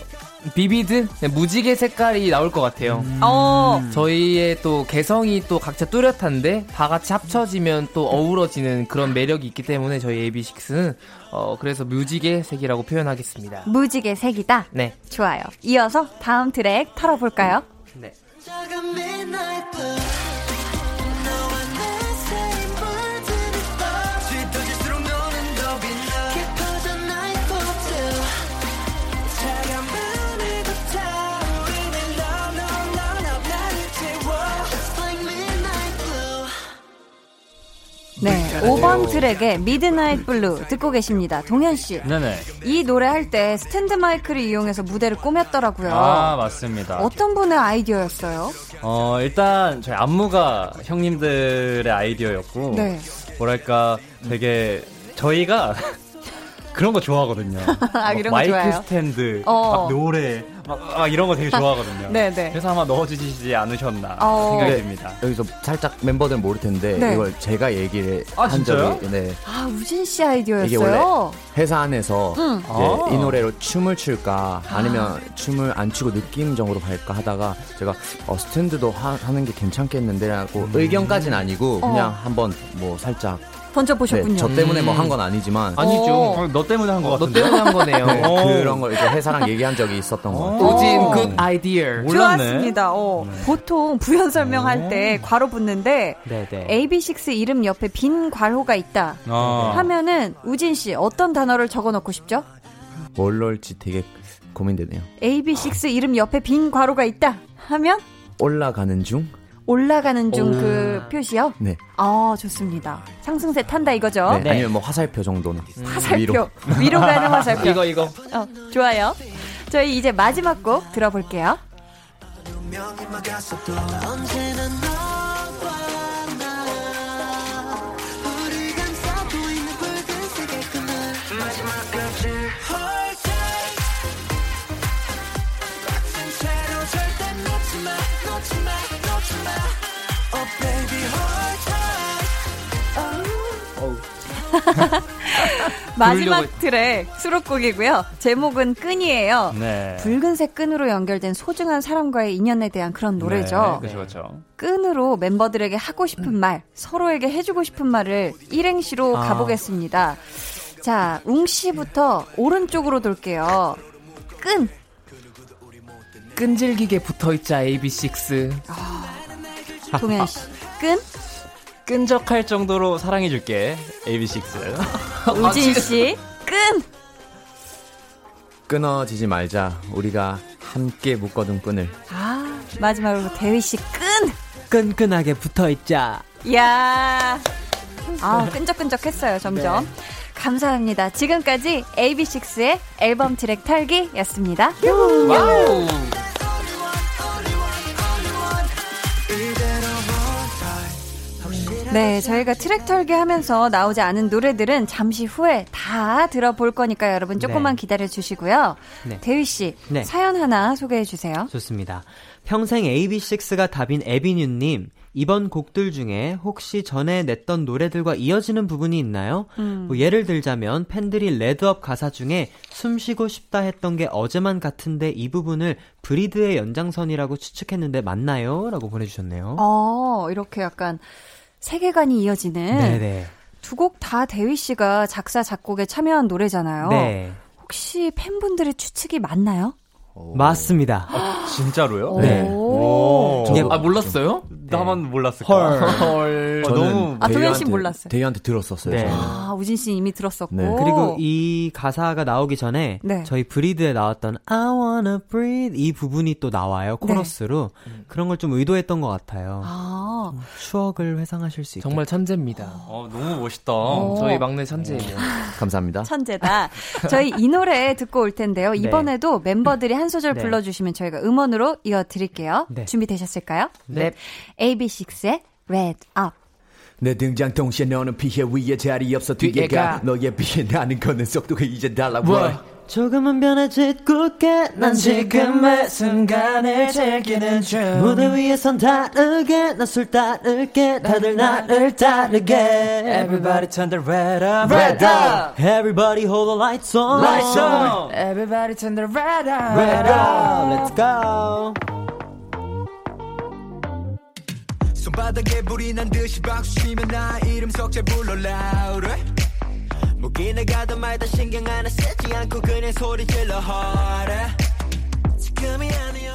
비비드? 그냥 무지개 색깔이 나올 것 같아요. 어, 저희의 또 개성이 또 각자 뚜렷한데 다 같이 합쳐지면 또 어우러지는 그런 매력이 있기 때문에 저희 AB6IX는 어, 그래서 무지개 색이라고 표현하겠습니다. 무지개 색이다. 네. 좋아요. 이어서 다음 트랙 털어볼까요? 네. 5번 트랙의 MIDNIGHT BLUE 듣고 계십니다. 동현 씨. 네네. 이 노래 할 때 스탠드 마이크를 이용해서 무대를 꾸몄더라고요. 아, 맞습니다. 어떤 분의 아이디어였어요? 어, 일단 저희 안무가 형님들의 아이디어였고 네. 뭐랄까 되게 저희가 그런 거 좋아하거든요. 아, 막 이런 거 마이크 좋아해요? 스탠드, 어. 막 노래, 막, 막 이런 거 되게 좋아하거든요. 네네. 그래서 아마 넣어주시지 않으셨나 어. 생각이 네, 듭니다. 여기서 살짝 멤버들은 모를 텐데 네. 이걸 제가 얘기를 아, 한 진짜요? 적이 네. 아, 우진 씨 이게 아이디어였어요? 원래 회사 안에서 응. 이제 아. 이 노래로 춤을 출까 아니면 춤을 안 추고 느낌적으로 갈까 하다가 제가 어, 스탠드도 하, 는게 괜찮겠는데라고 의견까지는 아니고 어. 그냥 한번 뭐 살짝 던져보셨군요. 네, 저 때문에 뭐 한 건 아니지만 아니죠. 어. 너 때문에 한거너 같은데. 때문에 한 거네요. 네, 어. 그런 걸 이제 회사랑 얘기한 적이 있었던 것 같아요. 오진 어. good 아이디어. 몰랐네. 좋았습니다. 어. 보통 부연 설명할 때 괄호 붙는데 네네. AB6 이름 옆에 빈 괄호가 있다 어. 하면은 우진 씨 어떤 단어를 적어 놓고 싶죠? 뭘 넣을지 되게 고민되네요. AB6 이름 옆에 빈 괄호가 있다 하면 올라가는 중? 올라가는 중 그 표시요? 네. 아, 좋습니다. 상승세 탄다 이거죠? 네. 아니면 뭐 화살표 정도나. 화살표. 위로. 위로 가는 화살표. 이거 이거. 어, 좋아요. 저희 이제 마지막 곡 들어볼게요. 마 tight 마지막 트랙 수록곡이고요. 제목은 끈이에요. 네. 붉은색 끈으로 연결된 소중한 사람과의 인연에 대한 그런 노래죠. 네, 그렇죠, 그렇죠. 끈으로 멤버들에게 하고 싶은 말, 서로에게 해주고 싶은 말을 일행시로 아. 가보겠습니다. 자, 웅 씨부터 오른쪽으로 돌게요. 끈. 끈질기게 붙어있자 AB6. 동현 씨. 끈. 끈적할 정도로 사랑해줄게. AB6. 우진 씨. 끈. 끊어지지 말자. 우리가 함께 묶어둔 끈을. 아, 마지막으로 대휘 씨. 끈. 끈끈하게 붙어있자. 이야. 아, 끈적끈적했어요, 점점. 네. 감사합니다. 지금까지 AB6IX의 앨범 트랙 털기였습니다. 와우. 네, 저희가 트랙 털기 하면서 나오지 않은 노래들은 잠시 후에 다 들어볼 거니까 여러분 조금만 네. 기다려 주시고요. 네. 대휘 씨, 네. 사연 하나 소개해 주세요. 좋습니다. 평생 AB6IX가 답인 에비뉴님, 이번 곡들 중에 혹시 전에 냈던 노래들과 이어지는 부분이 있나요? 음. 뭐 예를 들자면 팬들이 RED UP 가사 중에 숨 쉬고 싶다 했던 게 어제만 같은데 이 부분을 BREATHE의 연장선이라고 추측했는데 맞나요? 라고 보내주셨네요. 어, 이렇게 약간 세계관이 이어지는 네네. 두 곡 다 대휘 씨가 작사 작곡에 참여한 노래잖아요. 네. 혹시 팬분들의 추측이 맞나요? 맞습니다. 진짜로요? 네. 오. 이게 아 몰랐어요? 나만 몰랐을까? 헐. 어, 너무 아, 동현 씨 몰랐어요. 대휘한테 들었었어요. 네. 저는. 아, 우진 씨 이미 들었었고. 네. 그리고 이 가사가 나오기 전에 네. 저희 브리드에 나왔던 I wanna breathe 이 부분이 또 나와요 코러스로 그런 걸 좀 의도했던 것 같아요. 아, 추억을 회상하실 수 있게. 정말 천재입니다. 어, 너무 멋있다. 어. 저희 막내 천재예요. 감사합니다. 천재다. 저희 이 노래 듣고 올 텐데요. 이번에도 멤버들이 한 소절 네. 불러주시면 저희가 음원으로 이어드릴게요. 네. 준비되셨을까요? 네. AB6IX의 Red Up. 내 등장 동시에 너는 피해 위에 자리 없어 뒤에 가 가. 너의 비해 나는 걷는 속도가 이제 달라 뭐? 조금은 변해질 굳게 난 지금의 순간을 즐기는 중 무대 위에선 다르게 난 술 따를게 다들 나를 따르게 Everybody turn the red up. Red up Everybody hold the lights on Lights on. Everybody turn the red up. Red up Let's go 손바닥에 불이 난 듯이 박수 치면 나 이름 석자 불러 louder 목이 나가다 말다 신경 하나 쓰지 않고 그냥 소리 질러 harder 지금이 아니어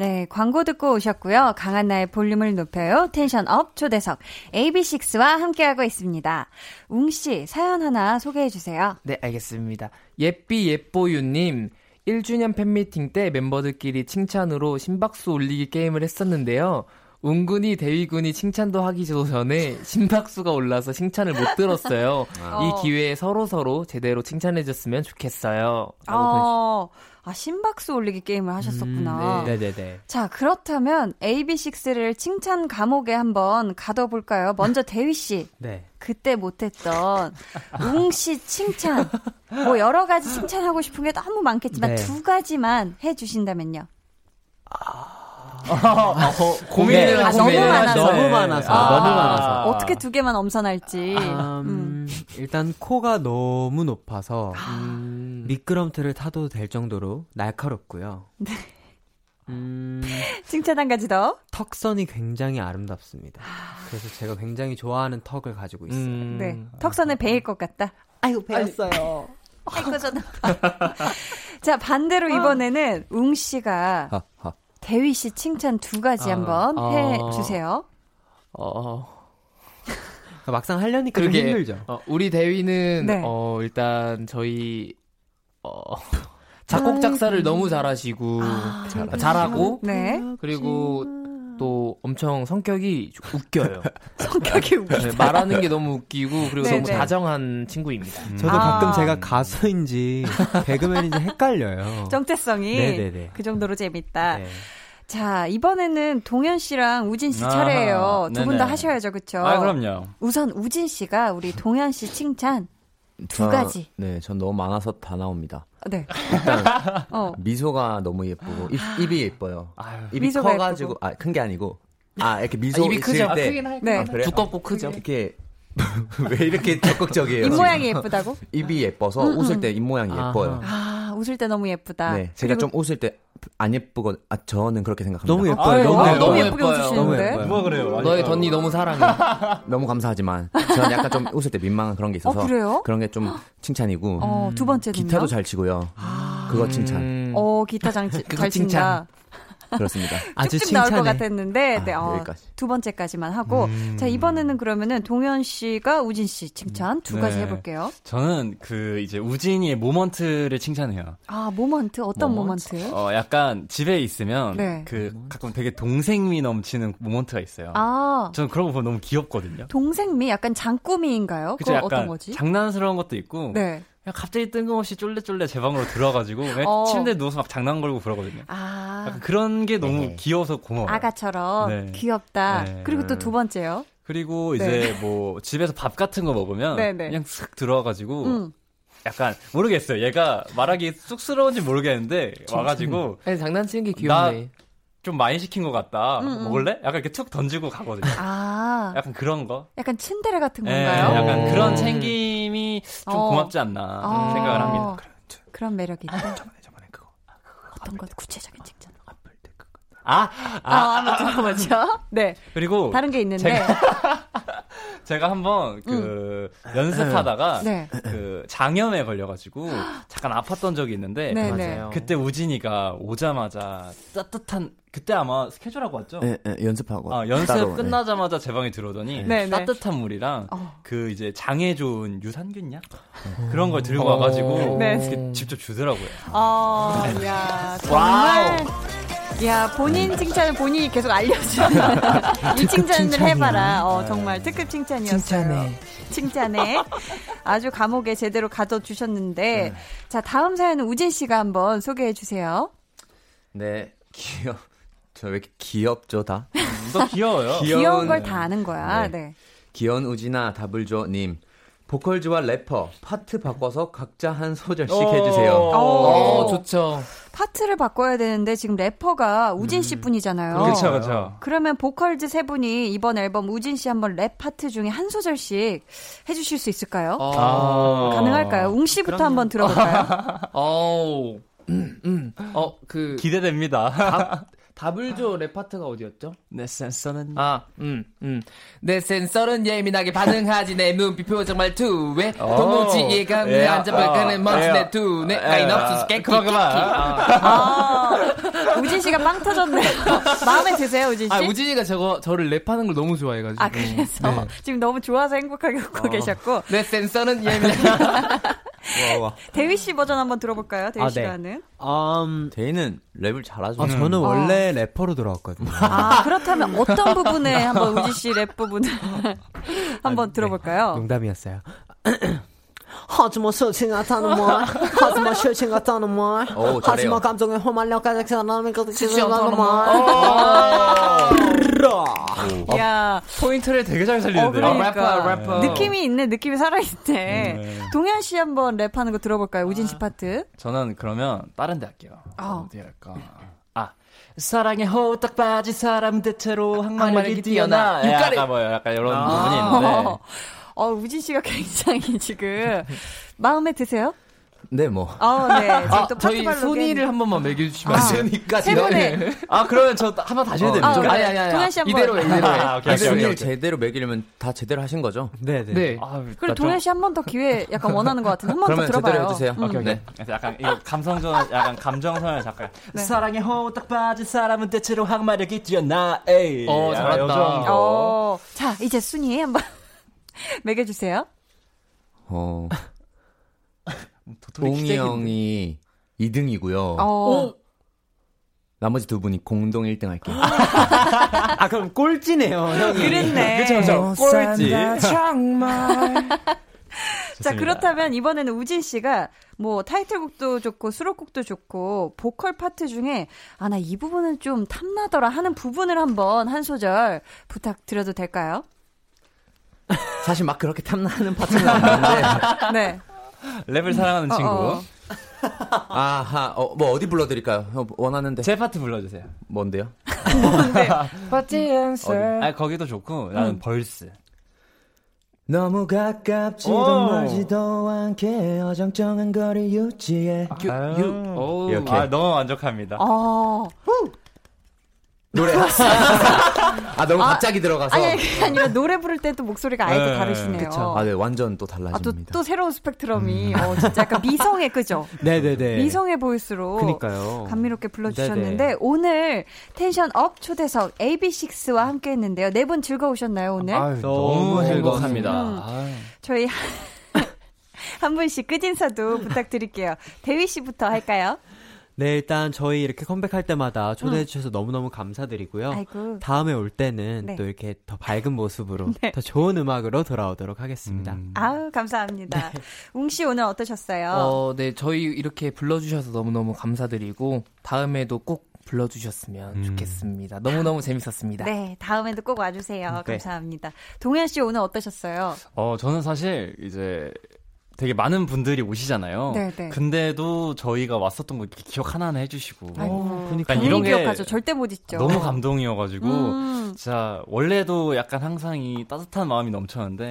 네, 광고 듣고 오셨고요. 강한나의 볼륨을 높여요. tension up 초대석 AB6IX와 함께하고 있습니다. 웅씨, 사연 하나 소개해 주세요. 네, 알겠습니다. 예삐 예뽀유님, 1주년 팬미팅 때 멤버들끼리 칭찬으로 심박수 올리기 게임을 했었는데요. 웅군이 대휘군이 칭찬도 하기 전에 심박수가 올라서 칭찬을 못 들었어요. 어. 이 기회에 서로 서로 제대로 칭찬해줬으면 좋겠어요. 라고 아, 아, 심박수 올리기 게임을 하셨었구나. 네네네. 자, 그렇다면 AB6IX를 칭찬 감옥에 한번 가둬볼까요? 먼저 대휘씨. 네. 그때 못했던 웅씨 칭찬. 뭐 여러 가지 칭찬하고 싶은 게 너무 많겠지만 네. 두 가지만 해주신다면요. 고민을 아, 하시네. 너무 많아서. 너무 많아서. 아, 너무 많아서. 어떻게 두 개만 엄선할지. 음, 일단 코가 너무 높아서 아. 음, 미끄럼틀을 타도 될 정도로 날카롭고요. 네. 음, 칭찬 한 가지 더. 턱선이 굉장히 아름답습니다. 그래서 제가 굉장히 좋아하는 턱을 가지고 있어요. 음. 네. 턱선에 베일 것 같다. 아이고, 배웠어요. 아이고, 저는. 자, 반대로 이번에는 웅씨가 대휘 씨 칭찬 두 가지 아, 한번 아. 해주세요. 어, 그러니까 막상 하려니까 좀 그러게. 힘들죠. 어, 우리 대위는 네. 어, 일단 저희 어, 작곡 작사를 너무 잘하시고 아, 잘- 잘하고 네. 그리고 또 엄청 성격이 웃겨요. 성격이 웃기다. 네, 말하는 게 너무 웃기고 그리고 네, 너무 네. 다정한 친구입니다. 저도 아. 가끔 제가 가수인지 개그맨인지 헷갈려요. 정체성이 네네네. 그 정도로 재밌다. 네. 자, 이번에는 동현 씨랑 우진 씨 차례예요. 두 분다 네네. 하셔야죠, 그쵸? 아, 그럼요. 우선 우진 씨가 우리 동현 씨 칭찬 두 저- 가지. 네, 전 너무 많아서 다 나옵니다. 네. 일단 어. 미소가 너무 예쁘고 입, 입이 예뻐요. 입이 미소가 커가지고 아 큰 게 아니고 아 이렇게 미소 아, 입이 있을 크죠? 때 아, 크긴 할 네. 아, 그래요? 두껍고 크죠. 이렇게 왜 이렇게 적극적이에요? 입 지금? 모양이 예쁘다고? 입이 예뻐서 음, 웃을 음. 때입 모양이 예뻐요. 아, 웃을 때 너무 예쁘다. 네, 제가 좀 웃을 때 안 예쁘고 아 저는 그렇게 생각합니다. 너무 예뻐요. 너무 아, 예뻐요. 너무 예쁘게 예뻐요. 웃으시는데. 너무 예뻐요. 뭐 그래요? 너의 덧니 너무 사랑해. 너무 감사하지만 저는 약간 좀 웃을 때 민망한 그런 게 있어서 어, 그래요? 런게 좀 칭찬이고 어, 두 번째는요? 기타도 잘 치고요. 그거 칭찬 음. 어, 기타 장치 잘 친다. 그렇습니다. 아주 쭉쭉 나올 것. 같았는데, 아, 네, 어, 여기까지. 두 번째까지만 하고. 음. 자, 이번에는 그러면은 동현 씨가 우진 씨 칭찬 두 가지 네. 해볼게요. 저는 그 이제 우진이의 moment를 칭찬해요. 아, moment, 어떤 moment? moment? 어, 약간 집에 있으면 네. 그 가끔 되게 동생미 넘치는 moment가 있어요. 아, 저는 그런 거 보면 너무 귀엽거든요. 동생미? 약간 장꾸미인가요? 그쵸, 약간 어떤 거지? 장난스러운 것도 있고 네. 그냥 갑자기 뜬금없이 쫄래쫄래 제 방으로 들어가가지고 그냥 어. 침대에 누워서 막 장난 걸고 그러거든요. 아, 약간 그런 게 너무 네. 귀여워서 고마워요. 아가처럼 네. 귀엽다. 네. 그리고 또 두 번째요. 그리고 네. 이제 뭐 집에서 밥 같은 거 먹으면 네, 네. 그냥 슥 들어와가지고 음. 약간 모르겠어요. 얘가 말하기 쑥스러운지 모르겠는데 와가지고 아니, 장난치는 게 귀엽네. 좀 많이 시킨 것 같다. 음, 음. 먹을래? 약간 이렇게 툭 던지고 가거든요. 아, 약간 그런 거. 약간 츤데레 같은 예, 건가요? 약간 오. 그런 챙 김이 좀 어. 고맙지 않나 어. 생각을 합니다. 그런 매력이 있다. 저번에 저번에 그거 어떤 것 구체적인 칭찬. 아, 아, 아, 맞죠, 맞죠. 네. 그리고 다른 게 있는데. 제가 한번 그 연습하다가 네. 그 장염에 걸려가지고 잠깐 아팠던 적이 있는데 네, 맞아요. 그때 우진이가 오자마자 따뜻한 그때 아마 스케줄하고 왔죠? 예, 예, 연습하고. 아, 연습 따로, 예. 끝나자마자 제 방에 들어오더니 네, 네. 따뜻한 물이랑 어. 그 이제 장에 좋은 유산균 약 그런 걸 들고 와가지고 네. 직접 주더라고요. 어, 야, 정말. 야, 본인 칭찬을 본인이 계속 알려주는. 이 칭찬을 해봐라. 어, 정말 특급 칭찬이었어요. 칭찬해. 칭찬해. 아주 감옥에 제대로 가둬주셨는데. 자, 다음 사연은 우진 씨가 한번 소개해 주세요. 네, 귀여. 저왜 이렇게 귀엽죠 다? 너 귀여워요. 귀여운- 귀여운 걸다 아는 거야. 네. 네. 귀여운 우지나 다블조님. vocals와 래퍼 파트 바꿔서 각자 한 소절씩 어. 해주세요. 어, 오. 좋죠. 파트를 바꿔야 되는데 지금 래퍼가 우진 씨 뿐이잖아요. 그렇죠, 그렇죠. 그러면 vocals 세 분이 이번 앨범 우진 씨 한번 랩 파트 중에 한 소절씩 해주실 수 있을까요? 어, 가능할까요? 웅 씨부터 한번 들어볼까요? 어우. 음, 음. 어, 그. 기대됩니다. 다 블조 랩 파트가 어디였죠? 내 센서는 아, 음, 음. 내 센서는 예민하게 반응하지 내 눈빛 표정 말투에 어. 도무지 이해가 예, 안 잡아가는 어, 먼지 예. 내 두뇌 예. 라인업스 깨끼 그만, 그만. 아, 우진 씨가 빵 터졌네요. 마음에 드세요, 우진 씨? 아, 우진이가 저거 저를 랩하는 걸 너무 좋아해가지고. 아, 그래서 네. 지금 너무 좋아서 행복하게 웃고 계셨고. 내 센서는 예민하게. 대휘 씨 버전 한번 들어볼까요? 대휘 아, 씨가 네. 하는. 음, 데이는 랩을 잘하죠. 아, 저는 어. 원래 래퍼로 들어왔거든요. 아, 그렇다면 어떤 부분에 한번 우진 씨랩 부분을 한번 들어볼까요? 농담이었어요. 하지마 실친 같다는 말 하지마 실친 같다는 말. 하지마 감정에 실친 하는 않다는 말 야, 포인트를 되게 잘 어, 살리는데요. 그러니까. 래퍼, 래퍼. 느낌이 있네, 느낌이 살아있네. 네. 동현 씨 한번 랩하는 거 들어볼까요? 우진 씨 파트. 저는 그러면 다른 데 할게요. 어. 어디 할까? 아 사랑에 호딱 빠진 사람 대체로 항마력이 뛰어나. 뛰어나. 약간 뭐 약간 이런 부분이 있는데. 어, 우진 씨가 굉장히 지금 마음에 드세요? 네, 뭐. 어, 네. 아, 또 저희 순위를 한 번만 매겨주시면 안 돼요? 그러니까 세 분의 아 그러면 저 한 번 다시 해야 되는 아, 거죠? 그래. 아니, 아니, 아니. 동현 씨 한 번. 이대로 해, 이대로 해. 아, 오케이, 오케이, 순위를. 제대로 매기려면 다 제대로 하신 거죠? 네 네 네. 아, 그리고 동현 씨 한 번 더 기회 약간 원하는 것 같은데 한 번더 그러면 들어봐요. 제대로 해주세요. 음. 오케이, 오케이. 네. 그래서 약간 이거 감성전, 약간 감정선을 잠깐. 네. 사랑에 호딱 빠진 사람은 대체로 항마력이 뛰어나. 에이. 어, 잘한다. 요 정도. 어, 자, 이제 순위 한번 매겨주세요. 어, 도토리 웅이 키재기인데. 형이 2등이고요. 어, 나머지 두 분이 공동 1등 할게요. 아 그럼 꼴찌네요 형이 그랬네. 그쵸 그쵸 꼴찌 자, 그렇다면 이번에는 우진 씨가 뭐 타이틀곡도 좋고 수록곡도 좋고 보컬 파트 중에 아, 나 이 부분은 좀 탐나더라 하는 부분을 한번 한 소절 부탁드려도 될까요? 사실 막 그렇게 탐나는 파트는 아닌데. 네. 랩을 사랑하는 어, 친구. 어. 아하, 어, 뭐 어디 불러드릴까요? 어, 원하는데. 제 파트 불러주세요. 뭔데요? What's the answer? 아 거기도 좋고 나는 verse. 너무 가깝지도 오. 멀지도 않게 어정쩡한 거리 유지해. 유, 오. 이렇게. 아 너무 만족합니다. 어. 노래. 아, 너무 아, 갑자기 들어가서. 아니, 아니, 그게 아니라 노래 부를 때 또 목소리가 아예 또 네, 다르시네요. 그쵸. 아, 네, 완전 또 아, 또, 달라집니다. 또 새로운 스펙트럼이, 어, 진짜 약간 미성애, 그죠? 네네네 미성애 보이스로. 그니까요 감미롭게 불러주셨는데, 네네. 오늘 tension up 초대석 AB6IX와 함께 했는데요. 네 분 즐거우셨나요, 오늘? 아유, 너무. 행복합니다. 음. 아유. 저희 한 분씩 끝 인사도 부탁드릴게요. 대휘 씨부터 할까요? 네 일단 저희 이렇게 컴백할 때마다 초대해 주셔서 너무너무 감사드리고요 아이고. 다음에 올 때는 네. 또 이렇게 더 밝은 모습으로 네. 더 좋은 음악으로 돌아오도록 하겠습니다 음. 아우, 감사합니다. 웅씨 오늘 어떠셨어요? 어, 네, 저희 이렇게 불러 주셔서 너무너무 감사드리고, 다음에도 꼭 불러주셨으면 음. 좋겠습니다. 너무너무 재밌었습니다. 네, 다음에도 꼭 와주세요. 네. 감사합니다. 동현 씨 오늘 어떠셨어요? 어 저는 사실 이제 되게 많은 분들이 오시잖아요. 네, 네. 근데도 저희가 왔었던 거 기억 하나하나 해주시고 아이고, 그러니까 약간 이런 게 기억하죠. 절대 못 잊죠. 너무 감동이어가지고 음. 진짜 원래도 약간 항상 이 따뜻한 마음이 넘쳤는데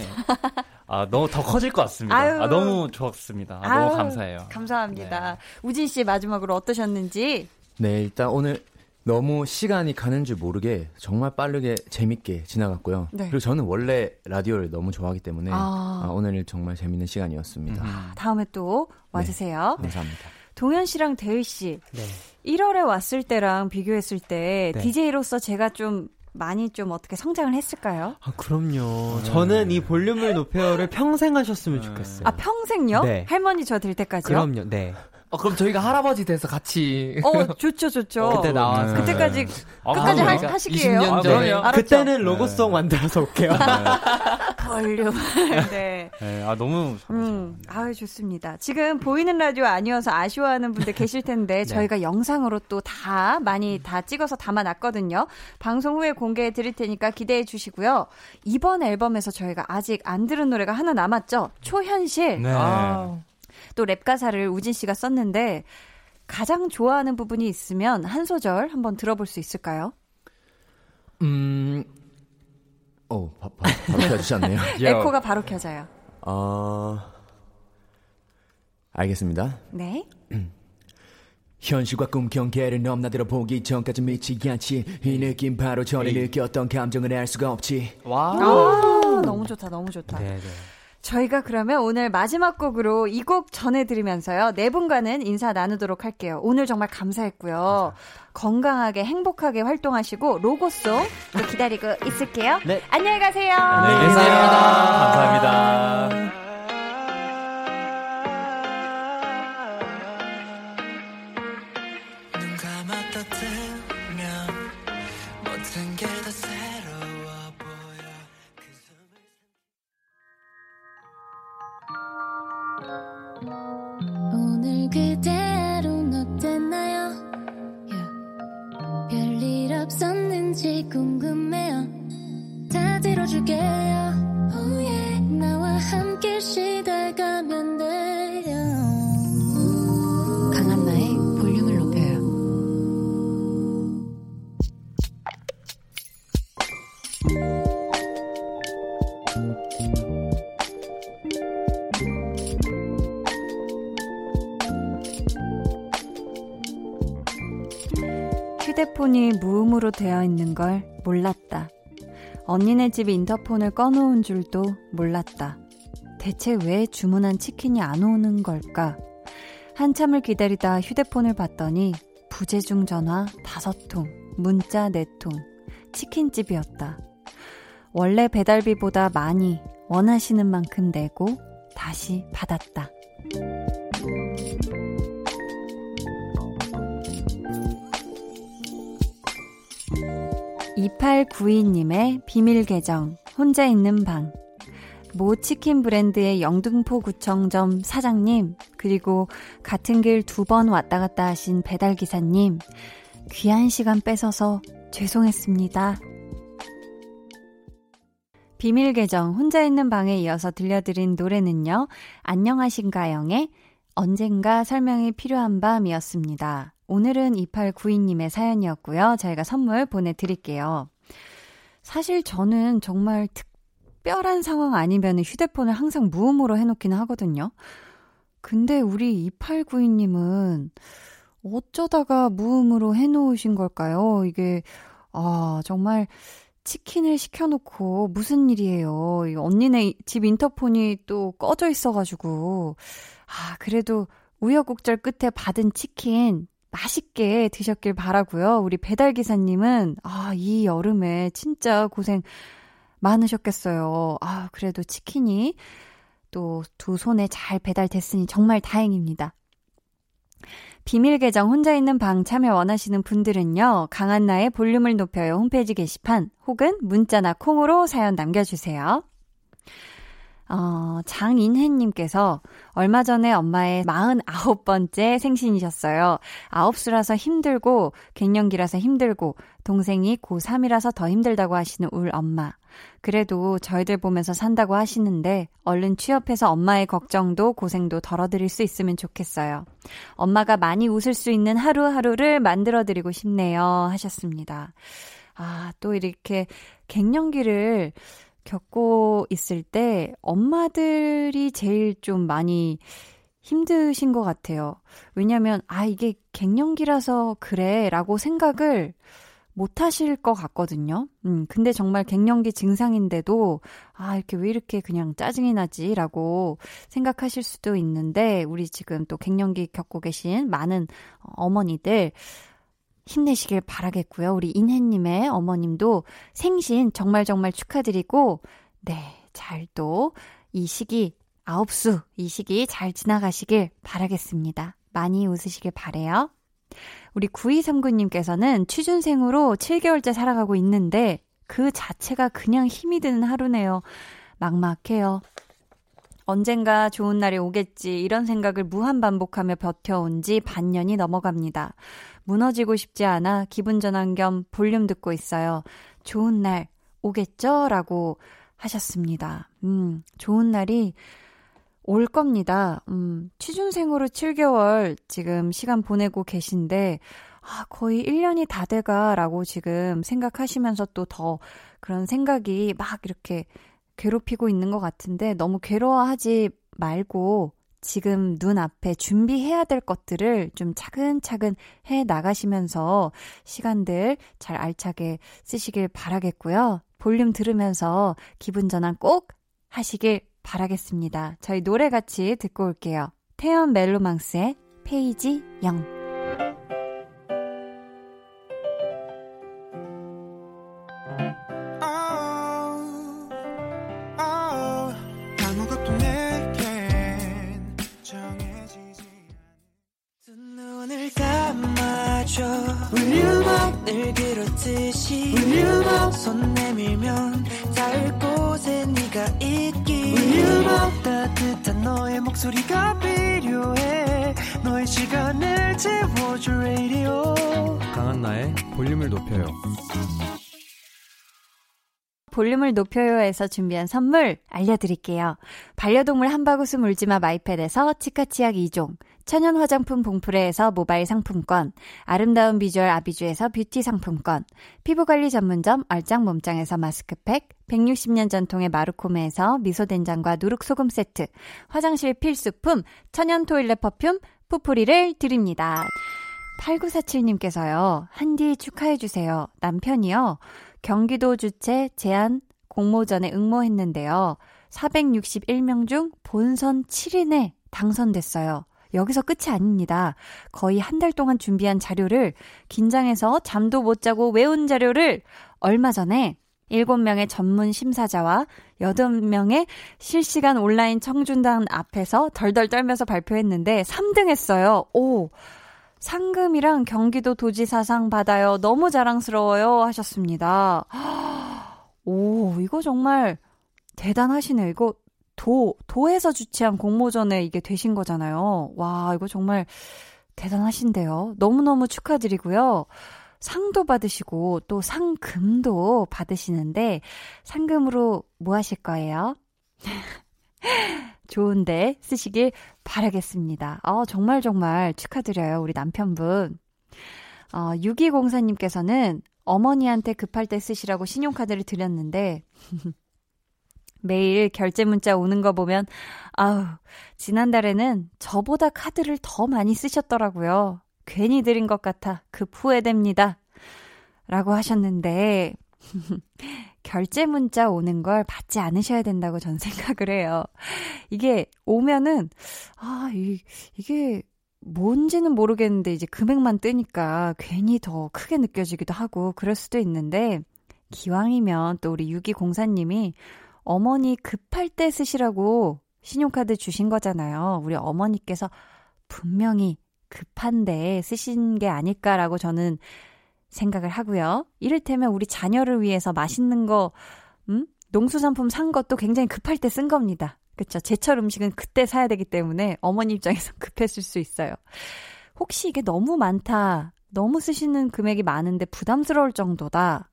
아 너무 더 커질 것 같습니다. 아유. 아 너무 좋았습니다. 아, 아유, 너무 감사해요. 감사합니다. 우진 씨 마지막으로 어떠셨는지? 네, 일단 오늘 너무 시간이 가는 줄 모르게 정말 빠르게 재밌게 지나갔고요. 네. 그리고 저는 원래 라디오를 너무 좋아하기 때문에 아. 아, 오늘 정말 재밌는 시간이었습니다. 음. 다음에 또 와주세요. 감사합니다. 동현 씨랑 대휘 씨, 네. 1월에 왔을 때랑 비교했을 때 네. DJ로서 제가 좀 많이 좀 어떻게 성장을 했을까요? 아 그럼요 저는 이 볼륨을 높여요를 평생 하셨으면 좋겠어요 아 평생요? 네. 할머니 저 될 때까지요? 그럼요 네 어, 그럼 저희가 할아버지 돼서 같이. 어 좋죠 좋죠. 그때 나와서 그때까지 아, 끝까지 그럼요. 하, 하시기에요. 20년 전에. 아? 그때는 로고송 만들어서 올게요 볼륨. 네. 네, 아 너무 음, 아유, 좋습니다. 지금 보이는 라디오 아니어서 아쉬워하는 분들 계실 텐데, 저희가 영상으로 또 다 많이 다 찍어서 담아놨거든요. 방송 후에 공개해 드릴 테니까 기대해 주시고요. 이번 앨범에서 저희가 아직 안 들은 노래가 하나 남았죠? 초현실. 네. 아, 또 랩 가사를 우진 씨가 썼는데, 가장 좋아하는 부분이 있으면 한 소절 한번 들어볼 수 있을까요? 음, 어, 바, 바, 바로 켜주셨네요. 에코가 바로 켜져요. 어, 알겠습니다. 네. 현실과 꿈 경계를 넘나들어 보기 전까지 미치지 않지 이 느낌 바로 전에 느꼈던 감정을 알 수가 없지 아, 너무 좋다, 너무 좋다. 네, 네. 저희가 그러면 오늘 마지막 곡으로 이 곡 전해드리면서요. 네 분과는 인사 나누도록 할게요. 오늘 정말 감사했고요. 건강하게 행복하게 활동하시고 로고송 또 기다리고 있을게요. 네. 안녕히 가세요. 안녕히 계세요. 감사합니다. 눈 되어 있는 걸 몰랐다. 언니네 집 인터폰을 꺼놓은 줄도 몰랐다. 대체 왜 주문한 치킨이 안 오는 걸까? 한참을 기다리다 휴대폰을 봤더니 부재중 전화 다섯 통, 문자 네 통, 치킨집이었다. 원래 배달비보다 많이 원하시는 만큼 내고 다시 받았다. 2892님의 비밀 계정, 혼자 있는 방. 모 치킨 브랜드의 영등포 구청점 사장님, 그리고 같은 길 두 번 왔다 갔다 하신 배달기사님, 귀한 시간 뺏어서 죄송했습니다. 비밀 계정, 혼자 있는 방에 이어서 들려드린 노래는요, 안녕하신가영의 언젠가 설명이 필요한 밤이었습니다. 오늘은 2892님의 사연이었고요. 저희가 선물 보내드릴게요. 사실 저는 정말 특별한 상황 아니면 휴대폰을 항상 무음으로 해놓기는 하거든요. 근데 우리 2892님은 어쩌다가 무음으로 해놓으신 걸까요? 이게, 아, 정말 치킨을 시켜놓고 무슨 일이에요. 이 언니네 집 인터폰이 또 꺼져 있어가지고. 아, 그래도 우여곡절 끝에 받은 치킨 맛있게 드셨길 바라고요. 우리 배달 기사님은, 아, 이 여름에 진짜 고생 많으셨겠어요. 아, 그래도 치킨이 또 두 손에 잘 배달됐으니 정말 다행입니다. 비밀 계정 혼자 있는 방 참여 원하시는 분들은요, 강한나의 볼륨을 높여요 홈페이지 게시판 혹은 문자나 콩으로 사연 남겨주세요. 어, 장인혜님께서 얼마 전에 엄마의 49번째 생신이셨어요. 아홉수라서 힘들고, 갱년기라서 힘들고, 동생이 고3이라서 더 힘들다고 하시는 울 엄마. 그래도 저희들 보면서 산다고 하시는데, 얼른 취업해서 엄마의 걱정도 고생도 덜어드릴 수 있으면 좋겠어요. 엄마가 많이 웃을 수 있는 하루하루를 만들어드리고 싶네요. 하셨습니다. 아, 또 이렇게 갱년기를 겪고 있을 때 엄마들이 제일 좀 많이 힘드신 것 같아요. 왜냐면, 아, 이게 갱년기라서 그래 라고 생각을 못 하실 것 같거든요. 음, 근데 정말 갱년기 증상인데도, 아, 이렇게 왜 이렇게 그냥 짜증이 나지? 라고 생각하실 수도 있는데, 우리 지금 또 갱년기 겪고 계신 많은 어머니들, 힘내시길 바라겠고요. 우리 인혜님의 어머님도 생신 정말 정말 축하드리고, 네, 잘 또 이 시기, 아홉수, 이 시기 잘 지나가시길 바라겠습니다. 많이 웃으시길 바래요. 우리 9239님께서는 취준생으로 7개월째 살아가고 있는데, 그 자체가 그냥 힘이 드는 하루네요. 막막해요. 언젠가 좋은 날이 오겠지 이런 생각을 무한 반복하며 버텨온 지 반년이 넘어갑니다. 무너지고 싶지 않아 기분 전환 겸 볼륨 듣고 있어요. 좋은 날 오겠죠? 라고 하셨습니다. 음, 좋은 날이 올 겁니다. 음, 취준생으로 7개월 지금 시간 보내고 계신데, 아, 거의 1년이 다 돼가 라고 지금 생각하시면서 또 더 그런 생각이 막 이렇게 괴롭히고 있는 것 같은데 너무 괴로워하지 말고 지금 눈앞에 준비해야 될 것들을 좀 차근차근 해 나가시면서 시간들 잘 알차게 쓰시길 바라겠고요. 볼륨 들으면서 기분 전환 꼭 하시길 바라겠습니다. 저희 노래 같이 듣고 올게요. 태연 멜로망스의 페이지 0. 그렇듯이 울륨업 손 내밀면 닿을 곳에 네가 있기 울륨업 따뜻한 너의 목소리가 필요해 너의 시간을 채워줄 radio 강한나의 볼륨을 높여요. 볼륨을 높여요에서 준비한 선물 알려드릴게요. 반려동물 한바구스 물지마 마이패드에서 치카치약 2종, 천연 화장품 봉프레에서 모바일 상품권, 아름다운 비주얼 아비주에서 뷰티 상품권, 피부관리 전문점 얼짱 몸짱에서 마스크팩, 160년 전통의 마루코메에서 미소된장과 누룩소금 세트, 화장실 필수품 천연 토일렛 퍼퓸 푸프리를 드립니다. 8947님께서요, 한디 축하해주세요. 남편이요. 경기도 주최 제안 공모전에 응모했는데요. 461명 중 본선 7인에 당선됐어요. 여기서 끝이 아닙니다. 거의 한 달 동안 준비한 자료를 긴장해서 잠도 못 자고 외운 자료를 얼마 전에 7명의 전문 심사자와 8명의 실시간 온라인 청준단 앞에서 덜덜 떨면서 발표했는데 3등 했어요. 오! 상금이랑 경기도 도지사상 받아요. 너무 자랑스러워요. 하셨습니다. 오, 이거 정말 대단하시네요. 이거 도, 도에서 주최한 공모전에 이게 되신 거잖아요. 와, 이거 정말 대단하신데요. 너무너무 축하드리고요. 상도 받으시고 또 상금도 받으시는데 상금으로 뭐 하실 거예요? 좋은데 쓰시길 바라겠습니다. 어, 정말 정말 축하드려요. 우리 남편분. 어, 6204님께서는 어머니한테 급할 때 쓰시라고 신용카드를 드렸는데, 매일 결제 문자 오는 거 보면, 아우, 지난달에는 저보다 카드를 더 많이 쓰셨더라고요. 괜히 드린 것 같아 급 후회됩니다. 라고 하셨는데, 결제 문자 오는 걸 받지 않으셔야 된다고 전 생각을 해요. 이게 오면은, 아, 이, 이게 뭔지는 모르겠는데 이제 금액만 뜨니까 괜히 더 크게 느껴지기도 하고 그럴 수도 있는데, 기왕이면 또 우리 6204님이 어머니 급할 때 쓰시라고 신용카드 주신 거잖아요. 우리 어머니께서 분명히 급한데 쓰신 게 아닐까라고 저는 생각을 하고요. 이를테면 우리 자녀를 위해서 맛있는 거, 음? 농수산품 산 것도 굉장히 급할 때 쓴 겁니다. 그쵸? 제철 음식은 그때 사야 되기 때문에 어머니 입장에서 급했을 수 있어요. 혹시 이게 너무 많다, 너무 쓰시는 금액이 많은데 부담스러울 정도다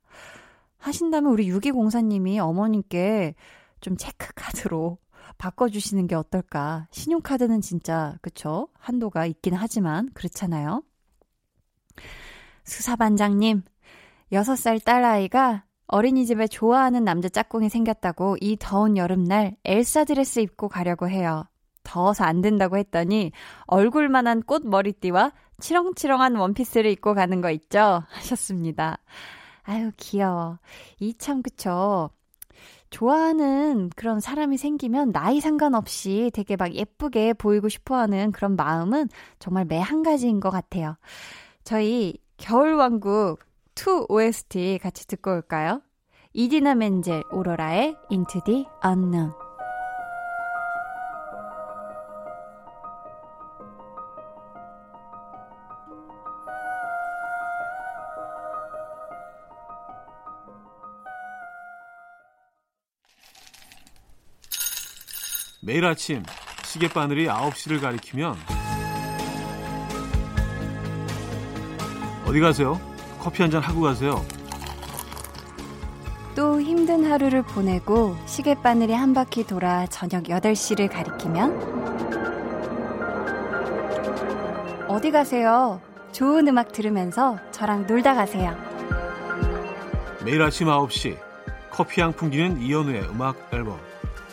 하신다면 우리 6204님이 어머님께 좀 체크카드로 바꿔주시는 게 어떨까. 신용카드는 진짜, 그쵸? 한도가 있긴 하지만, 그렇잖아요. 수사반장님, 6살 딸아이가 어린이집에 좋아하는 남자 짝꿍이 생겼다고 이 더운 여름날 엘사 드레스 입고 가려고 해요. 더워서 안 된다고 했더니 얼굴만한 꽃 머리띠와 치렁치렁한 원피스를 입고 가는 거 있죠? 하셨습니다. 아유, 귀여워. 이 참, 그쵸. 좋아하는 그런 사람이 생기면 나이 상관없이 되게 막 예쁘게 보이고 싶어 하는 그런 마음은 정말 매 한 가지인 것 같아요. 저희 겨울왕국 2 OST 같이 듣고 올까요? 이디나 멘젤 오로라의 Into the Unknown. 매일 아침 시계바늘이 9시를 가리키면 어디 가세요? 커피 한 잔 하고 가세요. 또 힘든 하루를 보내고 시계바늘이 한 바퀴 돌아 저녁 8시를 가리키면 어디 가세요? 좋은 음악 들으면서 저랑 놀다 가세요. 매일 아침 9시 커피 향 풍기는 이현우의 음악 앨범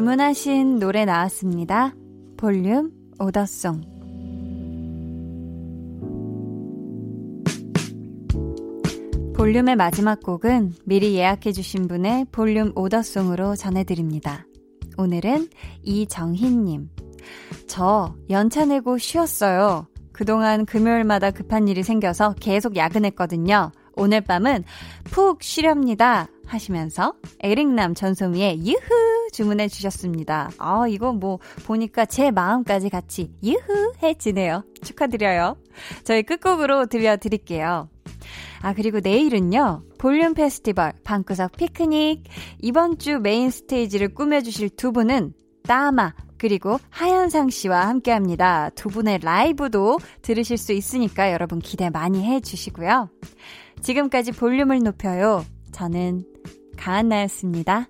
주문하신 노래 나왔습니다. 볼륨 오더송. 볼륨의 마지막 곡은 미리 예약해주신 분의 볼륨 오더송으로 전해드립니다. 오늘은 이정희님. 저 연차 내고 쉬었어요. 그동안 금요일마다 급한 일이 생겨서 계속 야근했거든요. 오늘 밤은 푹 쉬렵니다. 하시면서 에릭남 전소미의 유후 주문해 주셨습니다. 아, 이거 뭐 보니까 제 마음까지 같이 유후 해지네요. 축하드려요. 저희 끝곡으로 들려드릴게요. 아, 그리고 내일은요, 볼륨 페스티벌 방구석 피크닉. 이번 주 main stage를 꾸며주실 두 분은 따마, 그리고 하현상 씨와 함께 합니다. 두 분의 라이브도 들으실 수 있으니까 여러분 기대 많이 해 주시고요. 지금까지 볼륨을 높여요. 저는 가한나였습니다.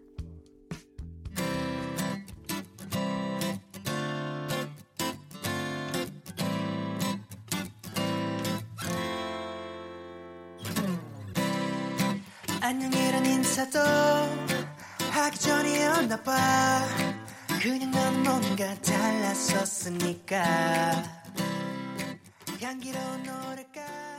달랐었으니까 향기로운 노래가